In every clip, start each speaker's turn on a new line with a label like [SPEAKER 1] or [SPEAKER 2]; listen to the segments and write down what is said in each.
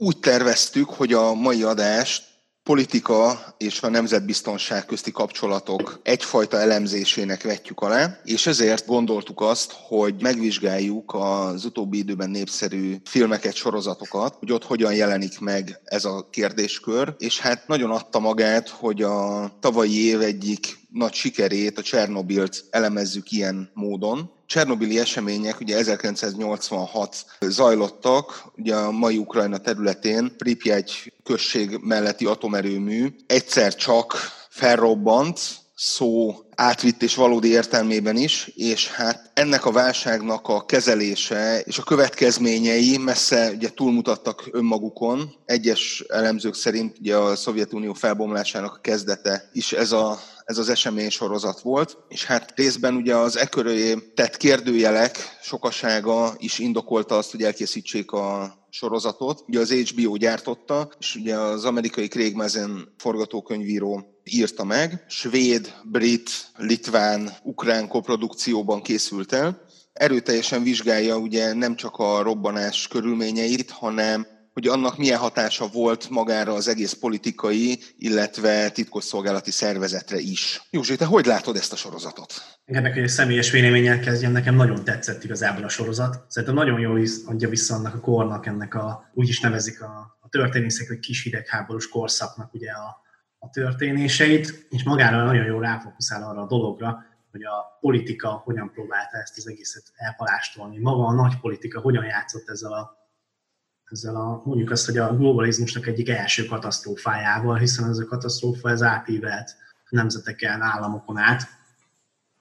[SPEAKER 1] Úgy terveztük, hogy a mai adást politika és a nemzetbiztonság közti kapcsolatok egyfajta elemzésének vetjük alá, és ezért gondoltuk azt, hogy megvizsgáljuk az utóbbi időben népszerű filmeket, sorozatokat, hogy ott hogyan jelenik meg ez a kérdéskör, és hát nagyon adta magát, hogy a tavalyi év egyik nagy sikerét, a Csernobilt elemezzük ilyen módon, Csernobili események ugye 1986 zajlottak, ugye a mai Ukrajna területén Pripyat község melletti atomerőmű egyszer csak felrobbant, szó átvitt és valódi értelmében is, és hát ennek a válságnak a kezelése és a következményei messze ugye túlmutattak önmagukon. Egyes elemzők szerint ugye a Szovjetunió felbomlásának a kezdete is ez a ez az esemény sorozat volt, és hát részben ugye az e köré tett kérdőjelek sokasága is indokolta azt, hogy elkészítsék a sorozatot. Ugye az HBO gyártotta, és ugye az amerikai Craig Mazin forgatókönyvíró írta meg. Svéd, brit, litván, ukrán koprodukcióban készült el. Erőteljesen vizsgálja ugye nem csak a robbanás körülményeit, hanem hogy annak milyen hatása volt magára az egész politikai, illetve titkosszolgálati szervezetre is. Józsi, te hogy látod ezt a sorozatot?
[SPEAKER 2] Ennek egy személyes véleménnyel kezdjem, nekem nagyon tetszett igazából a sorozat. Szerintem nagyon jól adja vissza annak a kornak, ennek a, úgy is nevezik a, a történészek, hogy kis hidegháborús korszaknak ugye a, a történéseit, és magára nagyon jól ráfokuszál arra a dologra, hogy a politika hogyan próbálta ezt az egészet elpalástolni. Maga a nagy politika hogyan játszott ezzel a ezzel a, mondjuk azt, hogy a globalizmusnak egyik első katasztrófájával, hiszen ez a katasztrófa ez átívelt nemzeteken, államokon át,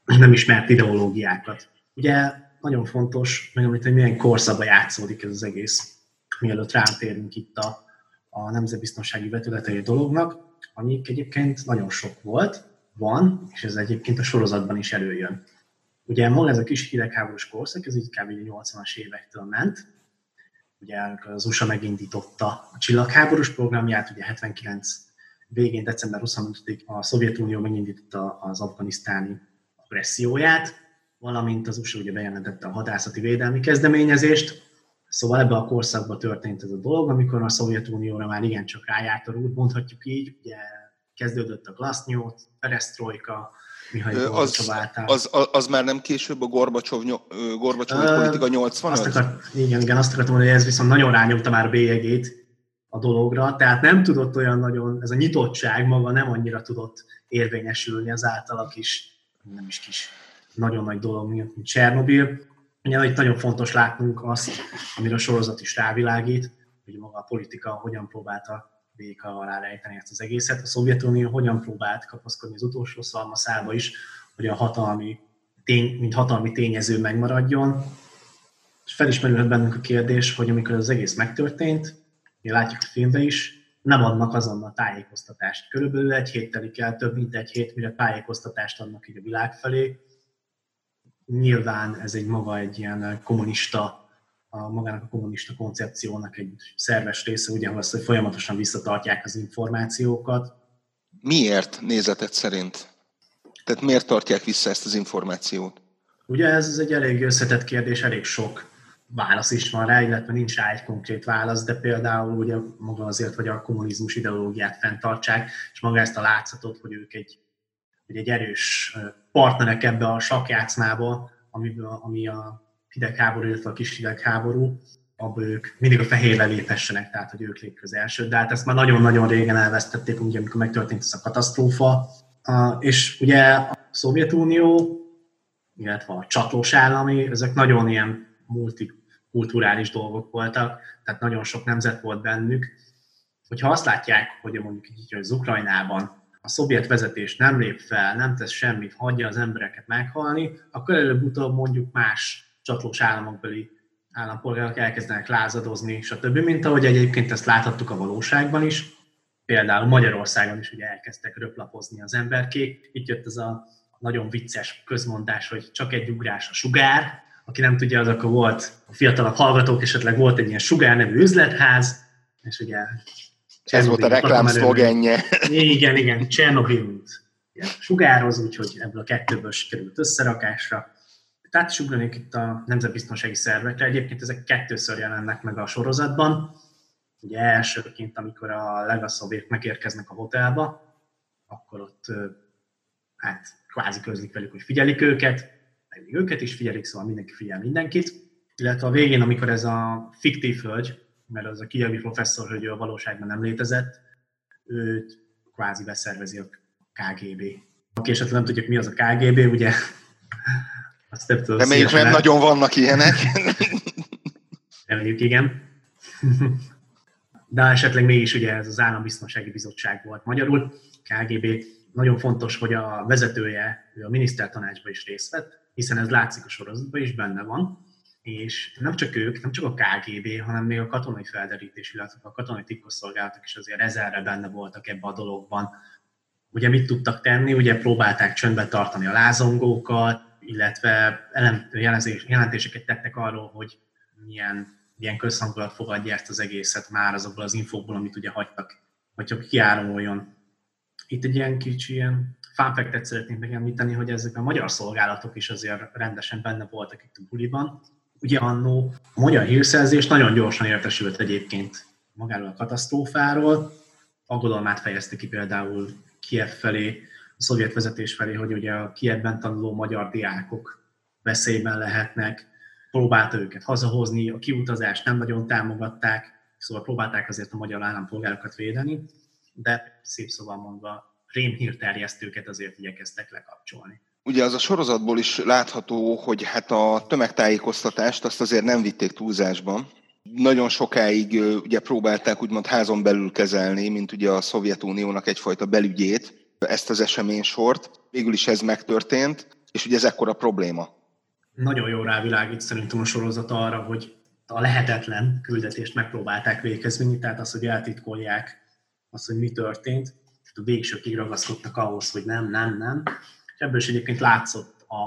[SPEAKER 2] nem ismert ideológiákat. Ugye nagyon fontos megemlíteni, hogy milyen korszakban játszódik ez az egész, mielőtt rátérünk itt a, a nemzetbiztonsági vetületei dolognak, amik egyébként nagyon sok volt, van, és ez egyébként a sorozatban is előjön. Ugye maga ez a kis hidegháborús korszak, ez így kb. 80-as évektől ment, ugye az USA megindította a csillagháborús programját, ugye 79 végén, december 25-ig a Szovjetunió megindította az afganisztáni agresszióját, valamint az USA ugye bejelentette a hadászati védelmi kezdeményezést, Szóval ebbe a korszakban történt ez a dolog, amikor a Szovjetunióra már igencsak rájárt a rút, mondhatjuk így, ugye kezdődött a glasnyót, perestroika,
[SPEAKER 1] Mihály az, az, az, az, már nem később a Gorbacsov, Gorbacsov uh, politika 85?
[SPEAKER 2] Azt akar, igen, igen, azt akartam mondani, hogy ez viszont nagyon rányomta már bélyegét a dologra, tehát nem tudott olyan nagyon, ez a nyitottság maga nem annyira tudott érvényesülni az általak is, nem is kis, nagyon nagy dolog, mint Csernobil. Ugye itt nagyon fontos látnunk azt, amire a sorozat is rávilágít, hogy maga a politika hogyan próbálta béka alá rejteni ezt az egészet. A Szovjetunió hogyan próbált kapaszkodni az utolsó szalmaszába is, hogy a hatalmi tény, mint hatalmi tényező megmaradjon. És felismerülhet bennünk a kérdés, hogy amikor az egész megtörtént, mi látjuk a filmben is, nem adnak azonnal tájékoztatást. Körülbelül egy hét telik el, több mint egy hét, mire tájékoztatást adnak így a világ felé. Nyilván ez egy maga egy ilyen kommunista a magának a kommunista koncepciónak egy szerves része, ugye az, hogy folyamatosan visszatartják az információkat.
[SPEAKER 1] Miért nézetet szerint? Tehát miért tartják vissza ezt az információt?
[SPEAKER 2] Ugye ez egy elég összetett kérdés, elég sok válasz is van rá, illetve nincs rá egy konkrét válasz, de például ugye maga azért, hogy a kommunizmus ideológiát fenntartsák, és maga ezt a látszatot, hogy ők egy, hogy egy erős partnerek ebbe a sakjátszmába, ami, ami a hidegháború, illetve a kis hidegháború, abból ők mindig a fehérre léphessenek, tehát hogy ők lépik az első. De hát ezt már nagyon-nagyon régen elvesztették, ugye, amikor megtörtént ez a katasztrófa. És ugye a Szovjetunió, illetve a csatlós állami, ezek nagyon ilyen multikulturális dolgok voltak, tehát nagyon sok nemzet volt bennük. Hogyha azt látják, hogy mondjuk így, hogy az Ukrajnában a szovjet vezetés nem lép fel, nem tesz semmit, hagyja az embereket meghalni, akkor előbb-utóbb mondjuk más csatlós államokbeli állampolgárok elkezdenek lázadozni, stb. Mint ahogy egyébként ezt láthattuk a valóságban is. Például Magyarországon is ugye elkezdtek röplapozni az emberkék. Itt jött ez a nagyon vicces közmondás, hogy csak egy ugrás a sugár. Aki nem tudja, az akkor volt a fiatalabb hallgatók, esetleg volt egy ilyen sugár nevű üzletház, és ugye
[SPEAKER 1] ez volt a reklám szlogenje.
[SPEAKER 2] Igen, igen, Csernobyl sugároz, úgyhogy ebből a kettőből sikerült összerakásra tehát is ugranék itt a nemzetbiztonsági szervekre. Egyébként ezek kettőször jelennek meg a sorozatban. ugye elsőként, amikor a Legaszovék megérkeznek a hotelba, akkor ott hát kvázi közlik velük, hogy figyelik őket, meg még őket is figyelik, szóval mindenki figyel mindenkit. Illetve a végén, amikor ez a fiktív hölgy, mert az a kijavi professzor, ő a valóságban nem létezett, őt kvázi beszervezi a KGB. Aki esetleg nem tudjuk, mi az a KGB, ugye
[SPEAKER 1] azt nem tudom. Reméljük, mert nagyon vannak ilyenek.
[SPEAKER 2] Reméljük, igen. De esetleg mégis ugye ez az Állambiztonsági Bizottság volt magyarul, KGB. Nagyon fontos, hogy a vezetője, ő a minisztertanácsba is részt vett, hiszen ez látszik a sorozatban is, benne van. És nem csak ők, nem csak a KGB, hanem még a katonai felderítés, illetve a katonai titkosszolgálatok is azért ezerre benne voltak ebbe a dologban. Ugye mit tudtak tenni? Ugye próbálták csöndbe tartani a lázongókat, illetve jelentéseket tettek arról, hogy milyen, milyen közhangulat fogadja ezt az egészet már azokból az infókból, amit ugye hagytak, hogyha kiáruljon. Itt egy ilyen kicsi ilyen fánfektet szeretnék megemlíteni, hogy ezek a magyar szolgálatok is azért rendesen benne voltak itt a buliban. Ugye annó a magyar hírszerzés nagyon gyorsan értesült egyébként magáról a katasztrófáról, aggodalmát fejezte ki például Kiev felé, szovjet vezetés felé, hogy ugye a Kievben tanuló magyar diákok veszélyben lehetnek, próbálta őket hazahozni, a kiutazást nem nagyon támogatták, szóval próbálták azért a magyar állampolgárokat védeni, de szép szóval mondva rémhírterjesztőket azért igyekeztek lekapcsolni.
[SPEAKER 1] Ugye az a sorozatból is látható, hogy hát a tömegtájékoztatást azt azért nem vitték túlzásban. Nagyon sokáig ugye próbálták úgymond házon belül kezelni, mint ugye a Szovjetuniónak egyfajta belügyét, ezt az eseménysort. Végül is ez megtörtént, és ugye ez ekkora probléma.
[SPEAKER 2] Nagyon jó rávilágít szerintem a sorozat arra, hogy a lehetetlen küldetést megpróbálták végezni, tehát az, hogy eltitkolják azt, hogy mi történt. Tehát a végsőkig ragaszkodtak ahhoz, hogy nem, nem, nem. És ebből is egyébként látszott a,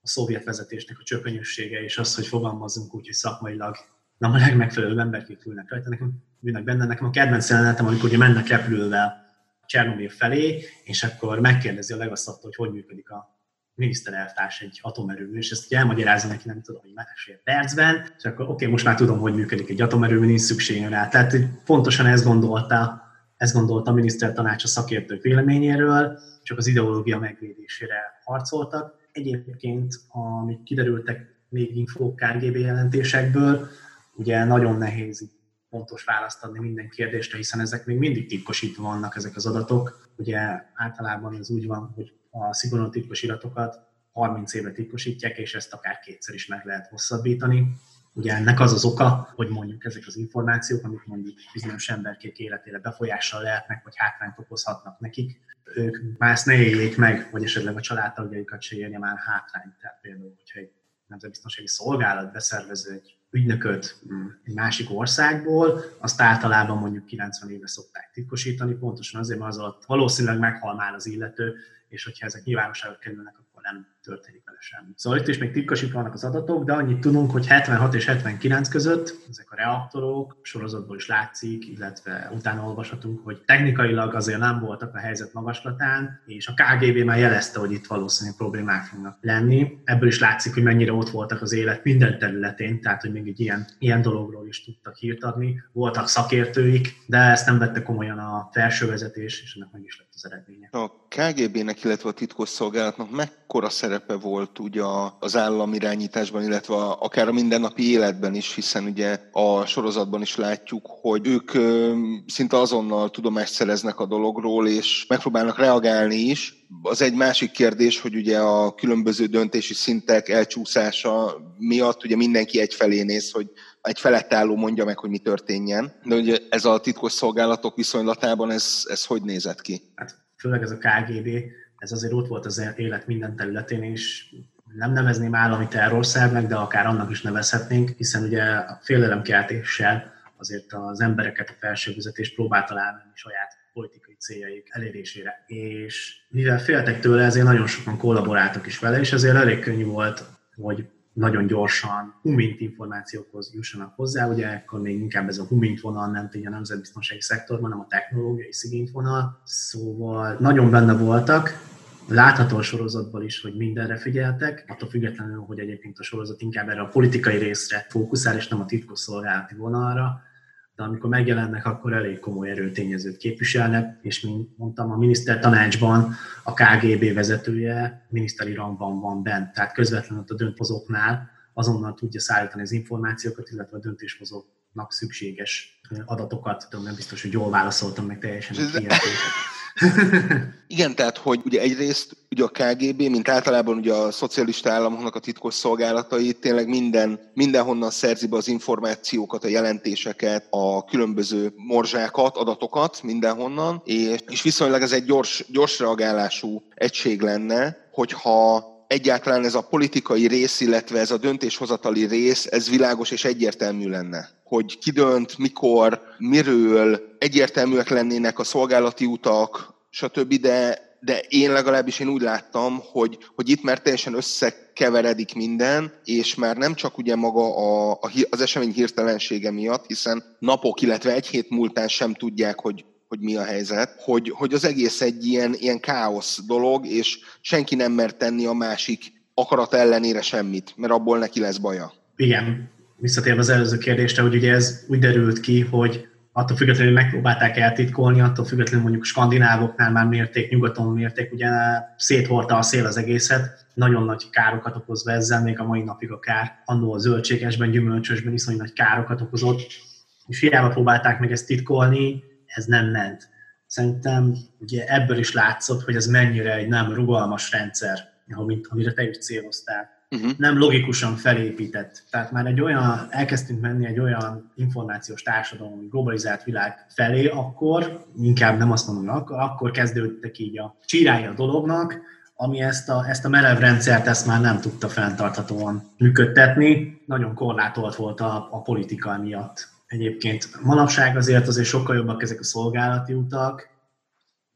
[SPEAKER 2] a szovjet vezetésnek a csökönyössége, és az, hogy fogalmazunk úgy, hogy szakmailag nem a legmegfelelőbb emberként ülnek rajta. Nekem, benne. Nekem a kedvenc jelenetem, amikor ugye mennek repülővel Csernobyl felé, és akkor megkérdezi a legasztattól, hogy hogy működik a minisztereltárs egy atomerőmű, és ezt ugye elmagyarázza neki, nem tudom, hogy másfél percben, és akkor oké, okay, most már tudom, hogy működik egy atomerőmű, nincs szükségem rá. Tehát pontosan ezt gondolta, ezt gondolta a minisztertanács a szakértők véleményéről, csak az ideológia megvédésére harcoltak. Egyébként, amik kiderültek még infók KGB jelentésekből, ugye nagyon nehéz pontos választ adni minden kérdésre, hiszen ezek még mindig titkosítva vannak ezek az adatok. Ugye általában ez úgy van, hogy a szigorúan titkos iratokat 30 évre titkosítják, és ezt akár kétszer is meg lehet hosszabbítani. Ugye ennek az az oka, hogy mondjuk ezek az információk, amik mondjuk bizonyos emberkék életére befolyással lehetnek, vagy hátrányt okozhatnak nekik, ők más ne éljék meg, vagy esetleg a családtagjaikat se érje már hátrányt. Tehát például, hogyha egy nemzetbiztonsági szolgálat beszervező egy ügynököt mm, egy másik országból, azt általában mondjuk 90 éve szokták titkosítani, pontosan azért, mert az alatt valószínűleg meghal már az illető, és hogyha ezek nyilvánosságra kerülnek, nem történik vele semmi. Szóval itt is még titkosítva vannak az adatok, de annyit tudunk, hogy 76 és 79 között ezek a reaktorok, sorozatból is látszik, illetve utána olvashatunk, hogy technikailag azért nem voltak a helyzet magaslatán, és a KGB már jelezte, hogy itt valószínűleg problémák fognak lenni. Ebből is látszik, hogy mennyire ott voltak az élet minden területén, tehát hogy még egy ilyen, ilyen dologról is tudtak hírt adni. Voltak szakértőik, de ezt nem vette komolyan a felsővezetés, és ennek meg is lett az eredménye.
[SPEAKER 1] A KGB-nek, illetve a titkosszolgálatnak mekkora szerepe volt ugye az államirányításban, illetve akár a mindennapi életben is, hiszen ugye a sorozatban is látjuk, hogy ők szinte azonnal tudomást szereznek a dologról, és megpróbálnak reagálni is. Az egy másik kérdés, hogy ugye a különböző döntési szintek elcsúszása miatt ugye mindenki egyfelé néz, hogy egy felett álló mondja meg, hogy mi történjen. De ugye ez a titkos szolgálatok viszonylatában ez, ez hogy nézett ki?
[SPEAKER 2] Hát főleg ez a KGB, ez azért ott volt az élet minden területén, és nem nevezném állami terrorszernek, de akár annak is nevezhetnénk, hiszen ugye a félelemkeltéssel azért az embereket, a felsővezetést próbál találni saját politikai céljaik elérésére. És mivel féltek tőle, ezért nagyon sokan kollaboráltak is vele, és ezért elég könnyű volt, hogy nagyon gyorsan humint információkhoz jussanak hozzá. Ugye akkor még inkább ez a humint vonal nem a nemzetbiztonsági szektorban, hanem a technológiai szigint vonal. Szóval nagyon benne voltak, látható a sorozatból is, hogy mindenre figyeltek, attól függetlenül, hogy egyébként a sorozat inkább erre a politikai részre fókuszál, és nem a titkosszolgálati vonalra, de amikor megjelennek, akkor elég komoly erőtényezőt képviselnek, és mint mondtam, a miniszter tanácsban a KGB vezetője miniszteri rangban van bent, tehát közvetlenül a dönthozóknál azonnal tudja szállítani az információkat, illetve a döntéshozóknak szükséges adatokat. Tudom, nem biztos, hogy jól válaszoltam meg teljesen.
[SPEAKER 1] Igen, tehát, hogy ugye egyrészt ugye a KGB, mint általában ugye a szocialista államoknak a titkos szolgálatai tényleg minden, mindenhonnan szerzi be az információkat, a jelentéseket, a különböző morzsákat, adatokat mindenhonnan, és, és viszonylag ez egy gyors, gyors reagálású egység lenne, hogyha egyáltalán ez a politikai rész, illetve ez a döntéshozatali rész, ez világos és egyértelmű lenne. Hogy ki dönt, mikor, miről, egyértelműek lennének a szolgálati utak, stb., de, de én legalábbis én úgy láttam, hogy, hogy itt már teljesen összekeveredik minden, és már nem csak ugye maga a, a, az esemény hirtelensége miatt, hiszen napok, illetve egy hét múltán sem tudják, hogy hogy mi a helyzet, hogy, hogy az egész egy ilyen, ilyen káosz dolog, és senki nem mer tenni a másik akarat ellenére semmit, mert abból neki lesz baja.
[SPEAKER 2] Igen, visszatérve az előző kérdésre, hogy ugye ez úgy derült ki, hogy attól függetlenül megpróbálták eltitkolni, attól függetlenül mondjuk skandinávoknál már mérték, nyugaton mérték, ugye széthordta a szél az egészet, nagyon nagy károkat okozva ezzel, még a mai napig a kár. Annó a zöldségesben, gyümölcsösben iszony nagy károkat okozott, és hiába próbálták meg ezt titkolni, ez nem ment. Szerintem ugye ebből is látszott, hogy ez mennyire egy nem rugalmas rendszer, mint amire te is céloztál. Uh-huh. Nem logikusan felépített. Tehát már egy olyan, elkezdtünk menni egy olyan információs társadalom, globalizált világ felé, akkor, inkább nem azt mondom, akkor, kezdődtek így a csírája a dolognak, ami ezt a, ezt a merev rendszert ezt már nem tudta fenntarthatóan működtetni. Nagyon korlátolt volt a, a politika miatt. Egyébként manapság azért azért sokkal jobbak ezek a szolgálati utak,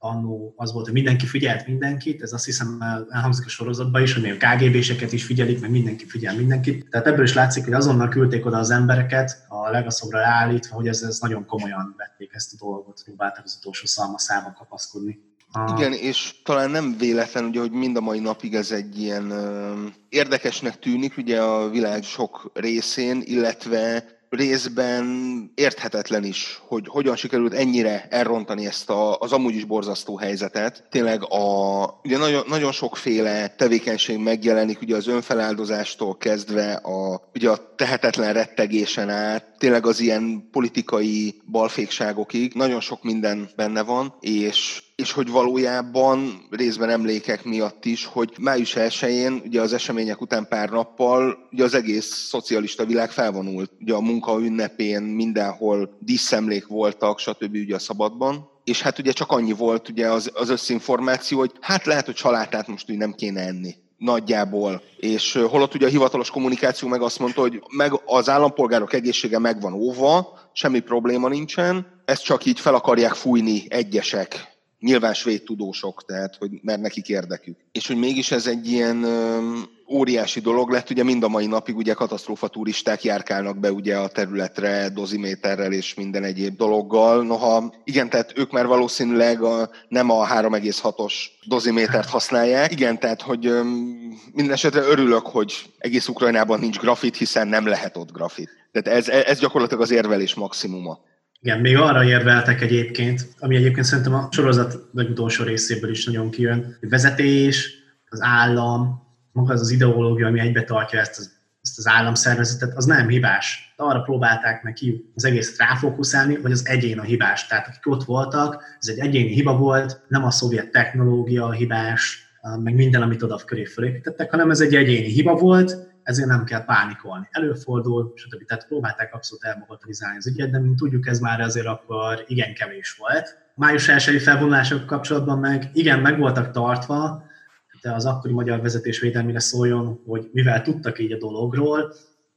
[SPEAKER 2] annó az volt, hogy mindenki figyelt mindenkit, ez azt hiszem elhangzik a sorozatban is, hogy még a KGB-seket is figyelik, meg mindenki figyel mindenkit. Tehát ebből is látszik, hogy azonnal küldték oda az embereket, a legaszobra állítva, hogy ez, ez nagyon komolyan vették ezt a dolgot, próbáltak az utolsó szalmaszába kapaszkodni.
[SPEAKER 1] Ah. Igen, és talán nem véletlen, ugye, hogy mind a mai napig ez egy ilyen ö, érdekesnek tűnik, ugye a világ sok részén, illetve részben érthetetlen is, hogy hogyan sikerült ennyire elrontani ezt a, az amúgy is borzasztó helyzetet. Tényleg a, ugye nagyon, nagyon sokféle tevékenység megjelenik, ugye az önfeláldozástól kezdve a, ugye a tehetetlen rettegésen át, tényleg az ilyen politikai balfékságokig, nagyon sok minden benne van, és és hogy valójában részben emlékek miatt is, hogy május 1-én, ugye az események után pár nappal, ugye az egész szocialista világ felvonult. Ugye a munka ünnepén mindenhol díszemlék voltak, stb. ugye a szabadban. És hát ugye csak annyi volt ugye az, az összinformáció, hogy hát lehet, hogy salátát most úgy nem kéne enni nagyjából. És holott ugye a hivatalos kommunikáció meg azt mondta, hogy meg az állampolgárok egészsége meg van óva, semmi probléma nincsen, ezt csak így fel akarják fújni egyesek nyilván svéd tudósok, tehát hogy mert nekik érdekük. És hogy mégis ez egy ilyen ö, óriási dolog lett, ugye mind a mai napig ugye katasztrófa turisták járkálnak be ugye a területre doziméterrel és minden egyéb dologgal. Noha igen, tehát ők már valószínűleg a, nem a 3,6-os dozimétert használják. Igen, tehát hogy ö, minden esetre örülök, hogy egész Ukrajnában nincs grafit, hiszen nem lehet ott grafit. Tehát ez, ez gyakorlatilag az érvelés maximuma.
[SPEAKER 2] Igen, még arra érveltek egyébként, ami egyébként szerintem a sorozat legutolsó részéből is nagyon kijön, hogy vezetés, az állam, maga az az ideológia, ami egybe tartja ezt az, ezt az államszervezetet, az nem hibás. De arra próbálták meg ki az egészet ráfókuszálni, hogy az egyén a hibás. Tehát akik ott voltak, ez egy egyéni hiba volt, nem a szovjet technológia a hibás, meg minden, amit oda köré fölépítettek, hanem ez egy egyéni hiba volt, ezért nem kell pánikolni. Előfordul, stb. Tehát próbálták abszolút elmagatelizálni az ügyet, de mint tudjuk, ez már azért akkor igen kevés volt. Május 1 felvonulások kapcsolatban meg igen, meg voltak tartva, de az akkori magyar vezetés védelmére szóljon, hogy mivel tudtak így a dologról,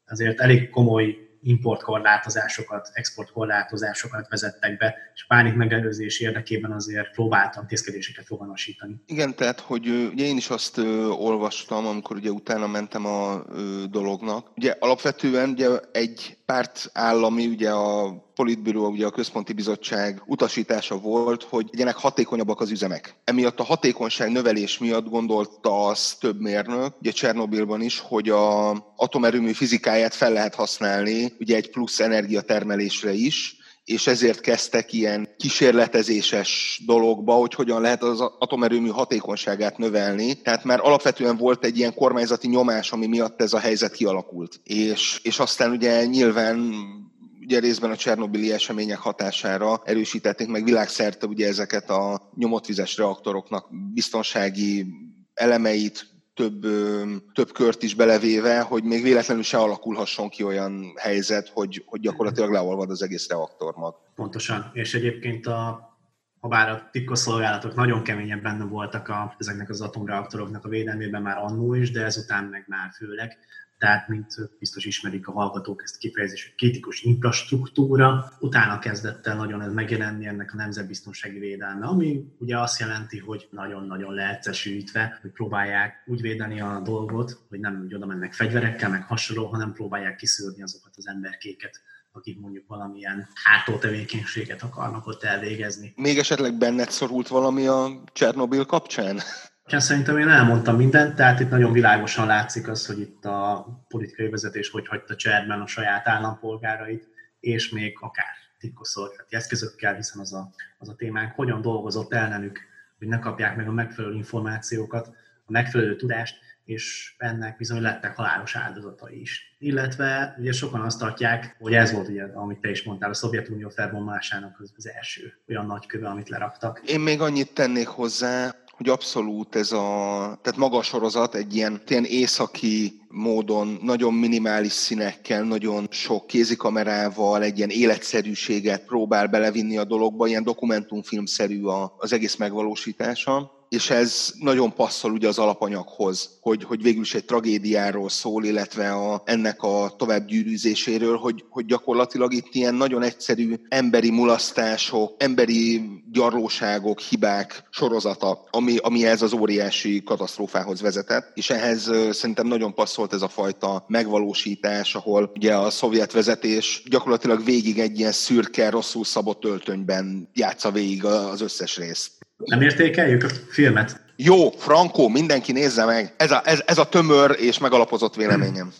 [SPEAKER 2] azért elég komoly importkorlátozásokat, exportkorlátozásokat vezettek be, és pánik megelőzés érdekében azért próbáltam intézkedéseket foganasítani.
[SPEAKER 1] Igen, tehát, hogy ugye én is azt ö, olvastam, amikor ugye utána mentem a ö, dolognak. Ugye alapvetően ugye egy párt állami, ugye a politbüró, ugye a központi bizottság utasítása volt, hogy legyenek hatékonyabbak az üzemek. Emiatt a hatékonyság növelés miatt gondolta az több mérnök, ugye Csernobilban is, hogy a atomerőmű fizikáját fel lehet használni, ugye egy plusz energiatermelésre is, és ezért kezdtek ilyen kísérletezéses dologba, hogy hogyan lehet az atomerőmű hatékonyságát növelni. Tehát már alapvetően volt egy ilyen kormányzati nyomás, ami miatt ez a helyzet kialakult. És, és aztán ugye nyilván ugye részben a Csernobili események hatására erősítették meg világszerte ugye ezeket a nyomotvizes reaktoroknak biztonsági elemeit, több, több kört is belevéve, hogy még véletlenül se alakulhasson ki olyan helyzet, hogy, hogy gyakorlatilag leolvad az egész reaktormag.
[SPEAKER 2] Pontosan, és egyébként a ha bár a titkosszolgálatok nagyon keményen benne voltak a, ezeknek az atomreaktoroknak a védelmében már annó is, de ezután meg már főleg tehát mint biztos ismerik a hallgatók ezt a kifejezést, hogy kritikus infrastruktúra, utána kezdett el nagyon ez megjelenni ennek a nemzetbiztonsági védelme, ami ugye azt jelenti, hogy nagyon-nagyon leegyszerűsítve, hogy próbálják úgy védeni a dolgot, hogy nem úgy oda mennek fegyverekkel, meg hasonló, hanem próbálják kiszűrni azokat az emberkéket, akik mondjuk valamilyen hátó tevékenységet akarnak ott elvégezni.
[SPEAKER 1] Még esetleg benned szorult valami a Csernobil kapcsán?
[SPEAKER 2] Ja, szerintem én elmondtam mindent, tehát itt nagyon világosan látszik az, hogy itt a politikai vezetés hogy hagyta cserben a saját állampolgárait, és még akár titkosszolgálati eszközökkel, hiszen az a, az a témánk, hogyan dolgozott ellenük, hogy ne kapják meg a megfelelő információkat, a megfelelő tudást, és ennek bizony lettek halálos áldozatai is. Illetve ugye sokan azt tartják, hogy ez volt ugye, amit te is mondtál, a Szovjetunió felbomlásának az első olyan nagy köve, amit leraktak.
[SPEAKER 1] Én még annyit tennék hozzá, hogy abszolút ez a, tehát maga a sorozat egy ilyen, ilyen északi módon, nagyon minimális színekkel, nagyon sok kézikamerával, egy ilyen életszerűséget próbál belevinni a dologba, ilyen dokumentumfilmszerű az egész megvalósítása és ez nagyon passzol ugye az alapanyaghoz, hogy, hogy végül is egy tragédiáról szól, illetve a, ennek a tovább gyűrűzéséről, hogy, hogy gyakorlatilag itt ilyen nagyon egyszerű emberi mulasztások, emberi gyarlóságok, hibák sorozata, ami, ami ez az óriási katasztrófához vezetett, és ehhez szerintem nagyon passzolt ez a fajta megvalósítás, ahol ugye a szovjet vezetés gyakorlatilag végig egy ilyen szürke, rosszul szabott öltönyben játsza végig az összes részt.
[SPEAKER 2] Nem értékeljük a filmet?
[SPEAKER 1] Jó, Franco, mindenki nézze meg. Ez a, ez, ez a tömör és megalapozott véleményem.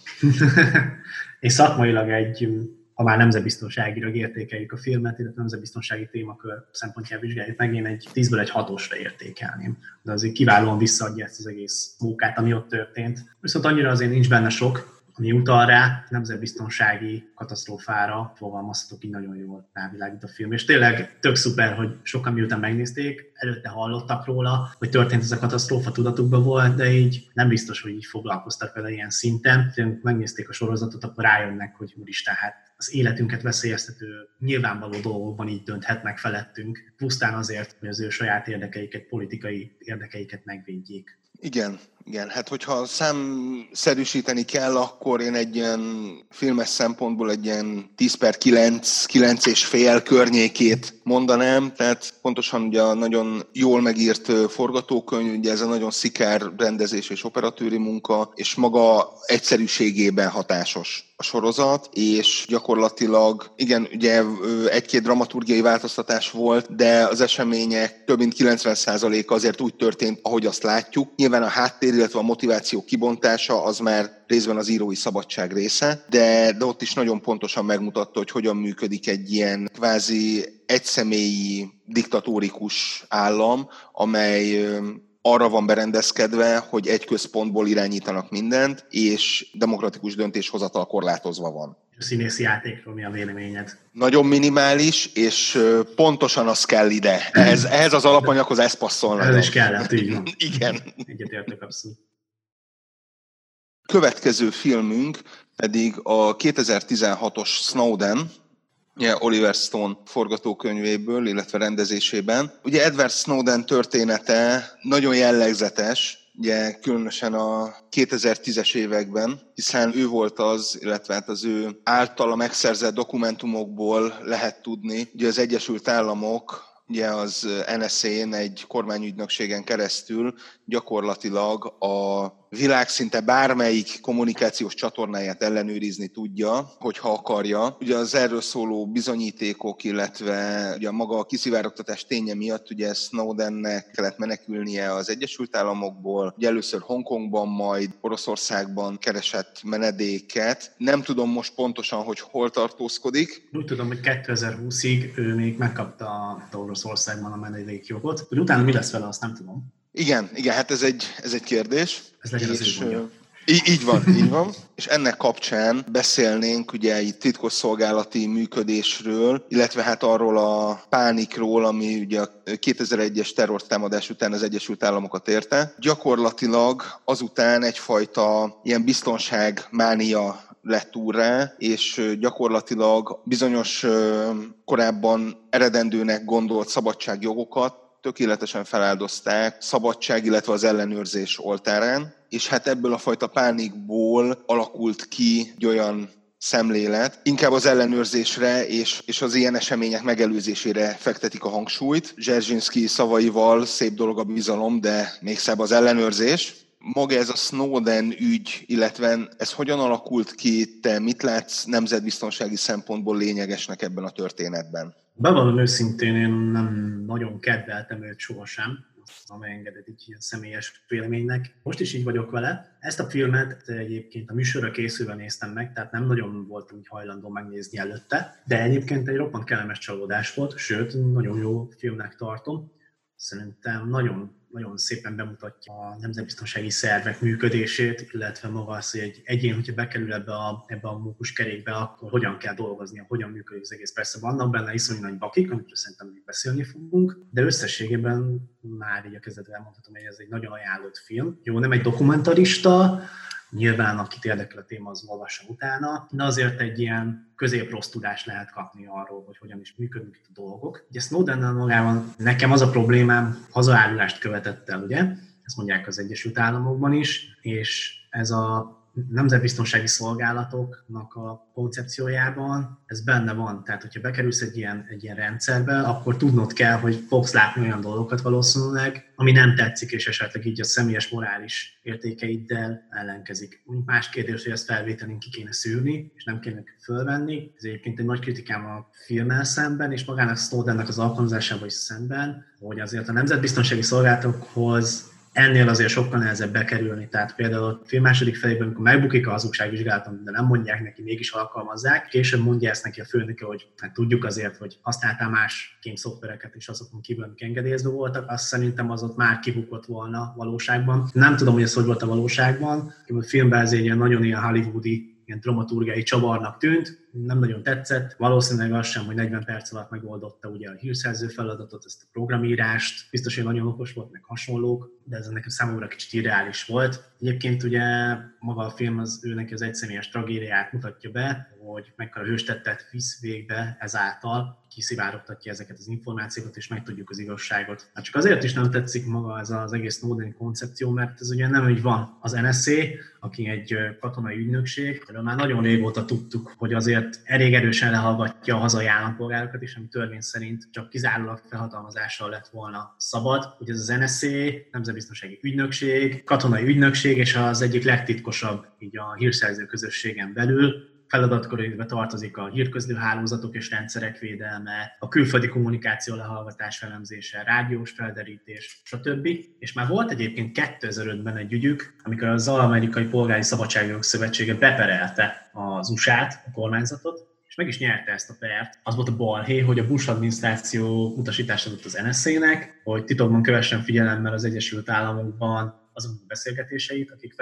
[SPEAKER 2] és szakmailag egy, ha már nemzetbiztonságilag értékeljük a filmet, illetve nemzetbiztonsági témakör szempontjából vizsgáljuk meg, én egy 10-ből egy hatosra értékelném. De azért kiválóan visszaadja ezt az egész munkát, ami ott történt. Viszont annyira azért nincs benne sok, ami utal rá, nemzetbiztonsági katasztrófára fogalmazhatok így nagyon jól rávilágít a film. És tényleg tök szuper, hogy sokan miután megnézték, előtte hallottak róla, hogy történt ez a katasztrófa, tudatukban volt, de így nem biztos, hogy így foglalkoztak vele ilyen szinten. Ha megnézték a sorozatot, akkor rájönnek, hogy úristen, hát az életünket veszélyeztető nyilvánvaló dolgokban így dönthetnek felettünk, pusztán azért, hogy az ő saját érdekeiket, politikai érdekeiket megvédjék.
[SPEAKER 1] Igen, igen, hát hogyha számszerűsíteni kell, akkor én egy ilyen filmes szempontból egy ilyen 10 per 9, 9 és fél környékét mondanám, tehát pontosan ugye a nagyon jól megírt forgatókönyv, ugye ez a nagyon szikár rendezés és operatőri munka, és maga egyszerűségében hatásos a sorozat, és gyakorlatilag, igen, ugye egy-két dramaturgiai változtatás volt, de az események több mint 90%-a azért úgy történt, ahogy azt látjuk. Nyilván a háttér, illetve a motiváció kibontása az már részben az írói szabadság része, de, de ott is nagyon pontosan megmutatta, hogy hogyan működik egy ilyen kvázi egyszemélyi diktatórikus állam, amely arra van berendezkedve, hogy egy központból irányítanak mindent, és demokratikus döntéshozatal korlátozva van.
[SPEAKER 2] A színészi játékról mi a véleményed?
[SPEAKER 1] Nagyon minimális, és pontosan az kell ide. Ehhez, ehhez az alapanyaghoz ez passzol.
[SPEAKER 2] Ez is kell, hát így van.
[SPEAKER 1] Igen.
[SPEAKER 2] Egyetértek abszolút.
[SPEAKER 1] Következő filmünk pedig a 2016-os Snowden, ugye Oliver Stone forgatókönyvéből, illetve rendezésében. Ugye Edward Snowden története nagyon jellegzetes, ugye különösen a 2010-es években, hiszen ő volt az, illetve hát az ő általa megszerzett dokumentumokból lehet tudni, hogy az Egyesült Államok ugye az NSA-n egy kormányügynökségen keresztül gyakorlatilag a világszinte bármelyik kommunikációs csatornáját ellenőrizni tudja, hogyha akarja. Ugye az erről szóló bizonyítékok, illetve ugye maga a kiszivárogtatás ténye miatt ugye Snowdennek kellett menekülnie az Egyesült Államokból, ugye először Hongkongban, majd Oroszországban keresett menedéket. Nem tudom most pontosan, hogy hol tartózkodik.
[SPEAKER 2] Úgy tudom, hogy 2020-ig ő még megkapta Oroszországban a menedékjogot, hogy utána mi lesz vele, azt nem tudom.
[SPEAKER 1] Igen, igen, hát ez egy, ez egy kérdés.
[SPEAKER 2] Ez legyen és, az
[SPEAKER 1] így, így van, így van. És ennek kapcsán beszélnénk ugye itt titkosszolgálati működésről, illetve hát arról a pánikról, ami ugye a 2001-es terrortámadás után az Egyesült Államokat érte. Gyakorlatilag azután egyfajta ilyen biztonságmánia lett úrrá, és gyakorlatilag bizonyos korábban eredendőnek gondolt szabadságjogokat tökéletesen feláldozták szabadság, illetve az ellenőrzés oltárán, és hát ebből a fajta pánikból alakult ki egy olyan szemlélet, inkább az ellenőrzésre és, és az ilyen események megelőzésére fektetik a hangsúlyt. Zserzsinszki szavaival szép dolog a bizalom, de még szebb az ellenőrzés. Maga ez a Snowden ügy, illetve ez hogyan alakult ki, te mit látsz nemzetbiztonsági szempontból lényegesnek ebben a történetben?
[SPEAKER 2] Bevallom őszintén, én nem nagyon kedveltem őt sohasem, amely engedett egy ilyen személyes véleménynek. Most is így vagyok vele. Ezt a filmet egyébként a műsorra készülve néztem meg, tehát nem nagyon voltam így hajlandó megnézni előtte, de egyébként egy roppant kellemes csalódás volt, sőt, nagyon jó filmnek tartom. Szerintem nagyon nagyon szépen bemutatja a nemzetbiztonsági szervek működését, illetve maga az, hogy egy egyén, hogyha bekerül ebbe a, ebbe a mókus kerékbe, akkor hogyan kell dolgoznia, hogyan működik az egész. Persze vannak benne iszonyú nagy bakik, amikről szerintem még beszélni fogunk, de összességében már így a kezdetben elmondhatom, hogy ez egy nagyon ajánlott film. Jó, nem egy dokumentarista, Nyilván, akit érdekel a téma, az olvassa utána, de azért egy ilyen középrossz tudást lehet kapni arról, hogy hogyan is működnek itt a dolgok. Ugye Snowden magában nekem az a problémám, hazaárulást követett el, ugye? Ezt mondják az Egyesült Államokban is, és ez a nemzetbiztonsági szolgálatoknak a koncepciójában ez benne van. Tehát, hogyha bekerülsz egy ilyen, egy ilyen rendszerbe, akkor tudnod kell, hogy fogsz látni olyan dolgokat valószínűleg, ami nem tetszik, és esetleg így a személyes morális értékeiddel ellenkezik. Más kérdés, hogy ezt felvételén ki kéne szűrni, és nem kéne fölvenni. Ez egyébként egy nagy kritikám a filmmel szemben, és magának Snowdennek az alkalmazásával is szemben, hogy azért a nemzetbiztonsági szolgálatokhoz ennél azért sokkal nehezebb bekerülni. Tehát például a film második felében, amikor megbukik a hazugságvizsgálaton, de nem mondják neki, mégis alkalmazzák, később mondja ezt neki a főnöke, hogy hát tudjuk azért, hogy használtál más kém szoftvereket, és azokon kívül, engedélyezve voltak, azt szerintem az ott már kibukott volna valóságban. Nem tudom, hogy ez hogy volt a valóságban. A filmben ez egy ilyen nagyon ilyen hollywoodi ilyen dramaturgiai csavarnak tűnt, nem nagyon tetszett. Valószínűleg az sem, hogy 40 perc alatt megoldotta ugye a hírszerző feladatot, ezt a programírást. Biztos, hogy nagyon okos volt, meg hasonlók, de ez nekem számomra kicsit irreális volt. Egyébként ugye maga a film az őnek az egyszemélyes tragédiát mutatja be, hogy mekkora hőstettet visz végbe ezáltal, kiszivárogtatja ezeket az információkat, és megtudjuk az igazságot. Hát csak azért is nem tetszik maga ez az egész Snowden koncepció, mert ez ugye nem úgy van. Az NSA, aki egy katonai ügynökség, erről már nagyon régóta tudtuk, hogy azért elég erősen lehallgatja a hazai állampolgárokat is, ami törvény szerint csak kizárólag felhatalmazással lett volna szabad. Ugye ez az NSA, Nemzetbiztonsági Ügynökség, katonai ügynökség, és az egyik legtitkosabb így a hírszerző közösségen belül, feladatkörébe tartozik a hírközlő hálózatok és rendszerek védelme, a külföldi kommunikáció lehallgatás elemzése, rádiós felderítés, stb. És már volt egyébként 2005-ben egy ügyük, amikor az Amerikai Polgári Szabadságjogok Szövetsége beperelte az USA-t, a kormányzatot, és meg is nyerte ezt a pert. Az volt a balhé, hogy a Bush adminisztráció utasítást adott az NSZ-nek, hogy titokban kövessen figyelemmel az Egyesült Államokban azon beszélgetéseit, akik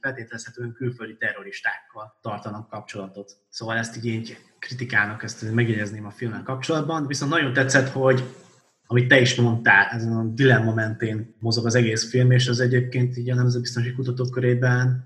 [SPEAKER 2] feltételezhetően külföldi terroristákkal tartanak kapcsolatot. Szóval ezt így, így kritikának, ezt megjegyezném a filmmel kapcsolatban, viszont nagyon tetszett, hogy amit te is mondtál, ezen a dilemma mentén mozog az egész film, és az egyébként így a Nemzetbiztonsági Kutatók körében,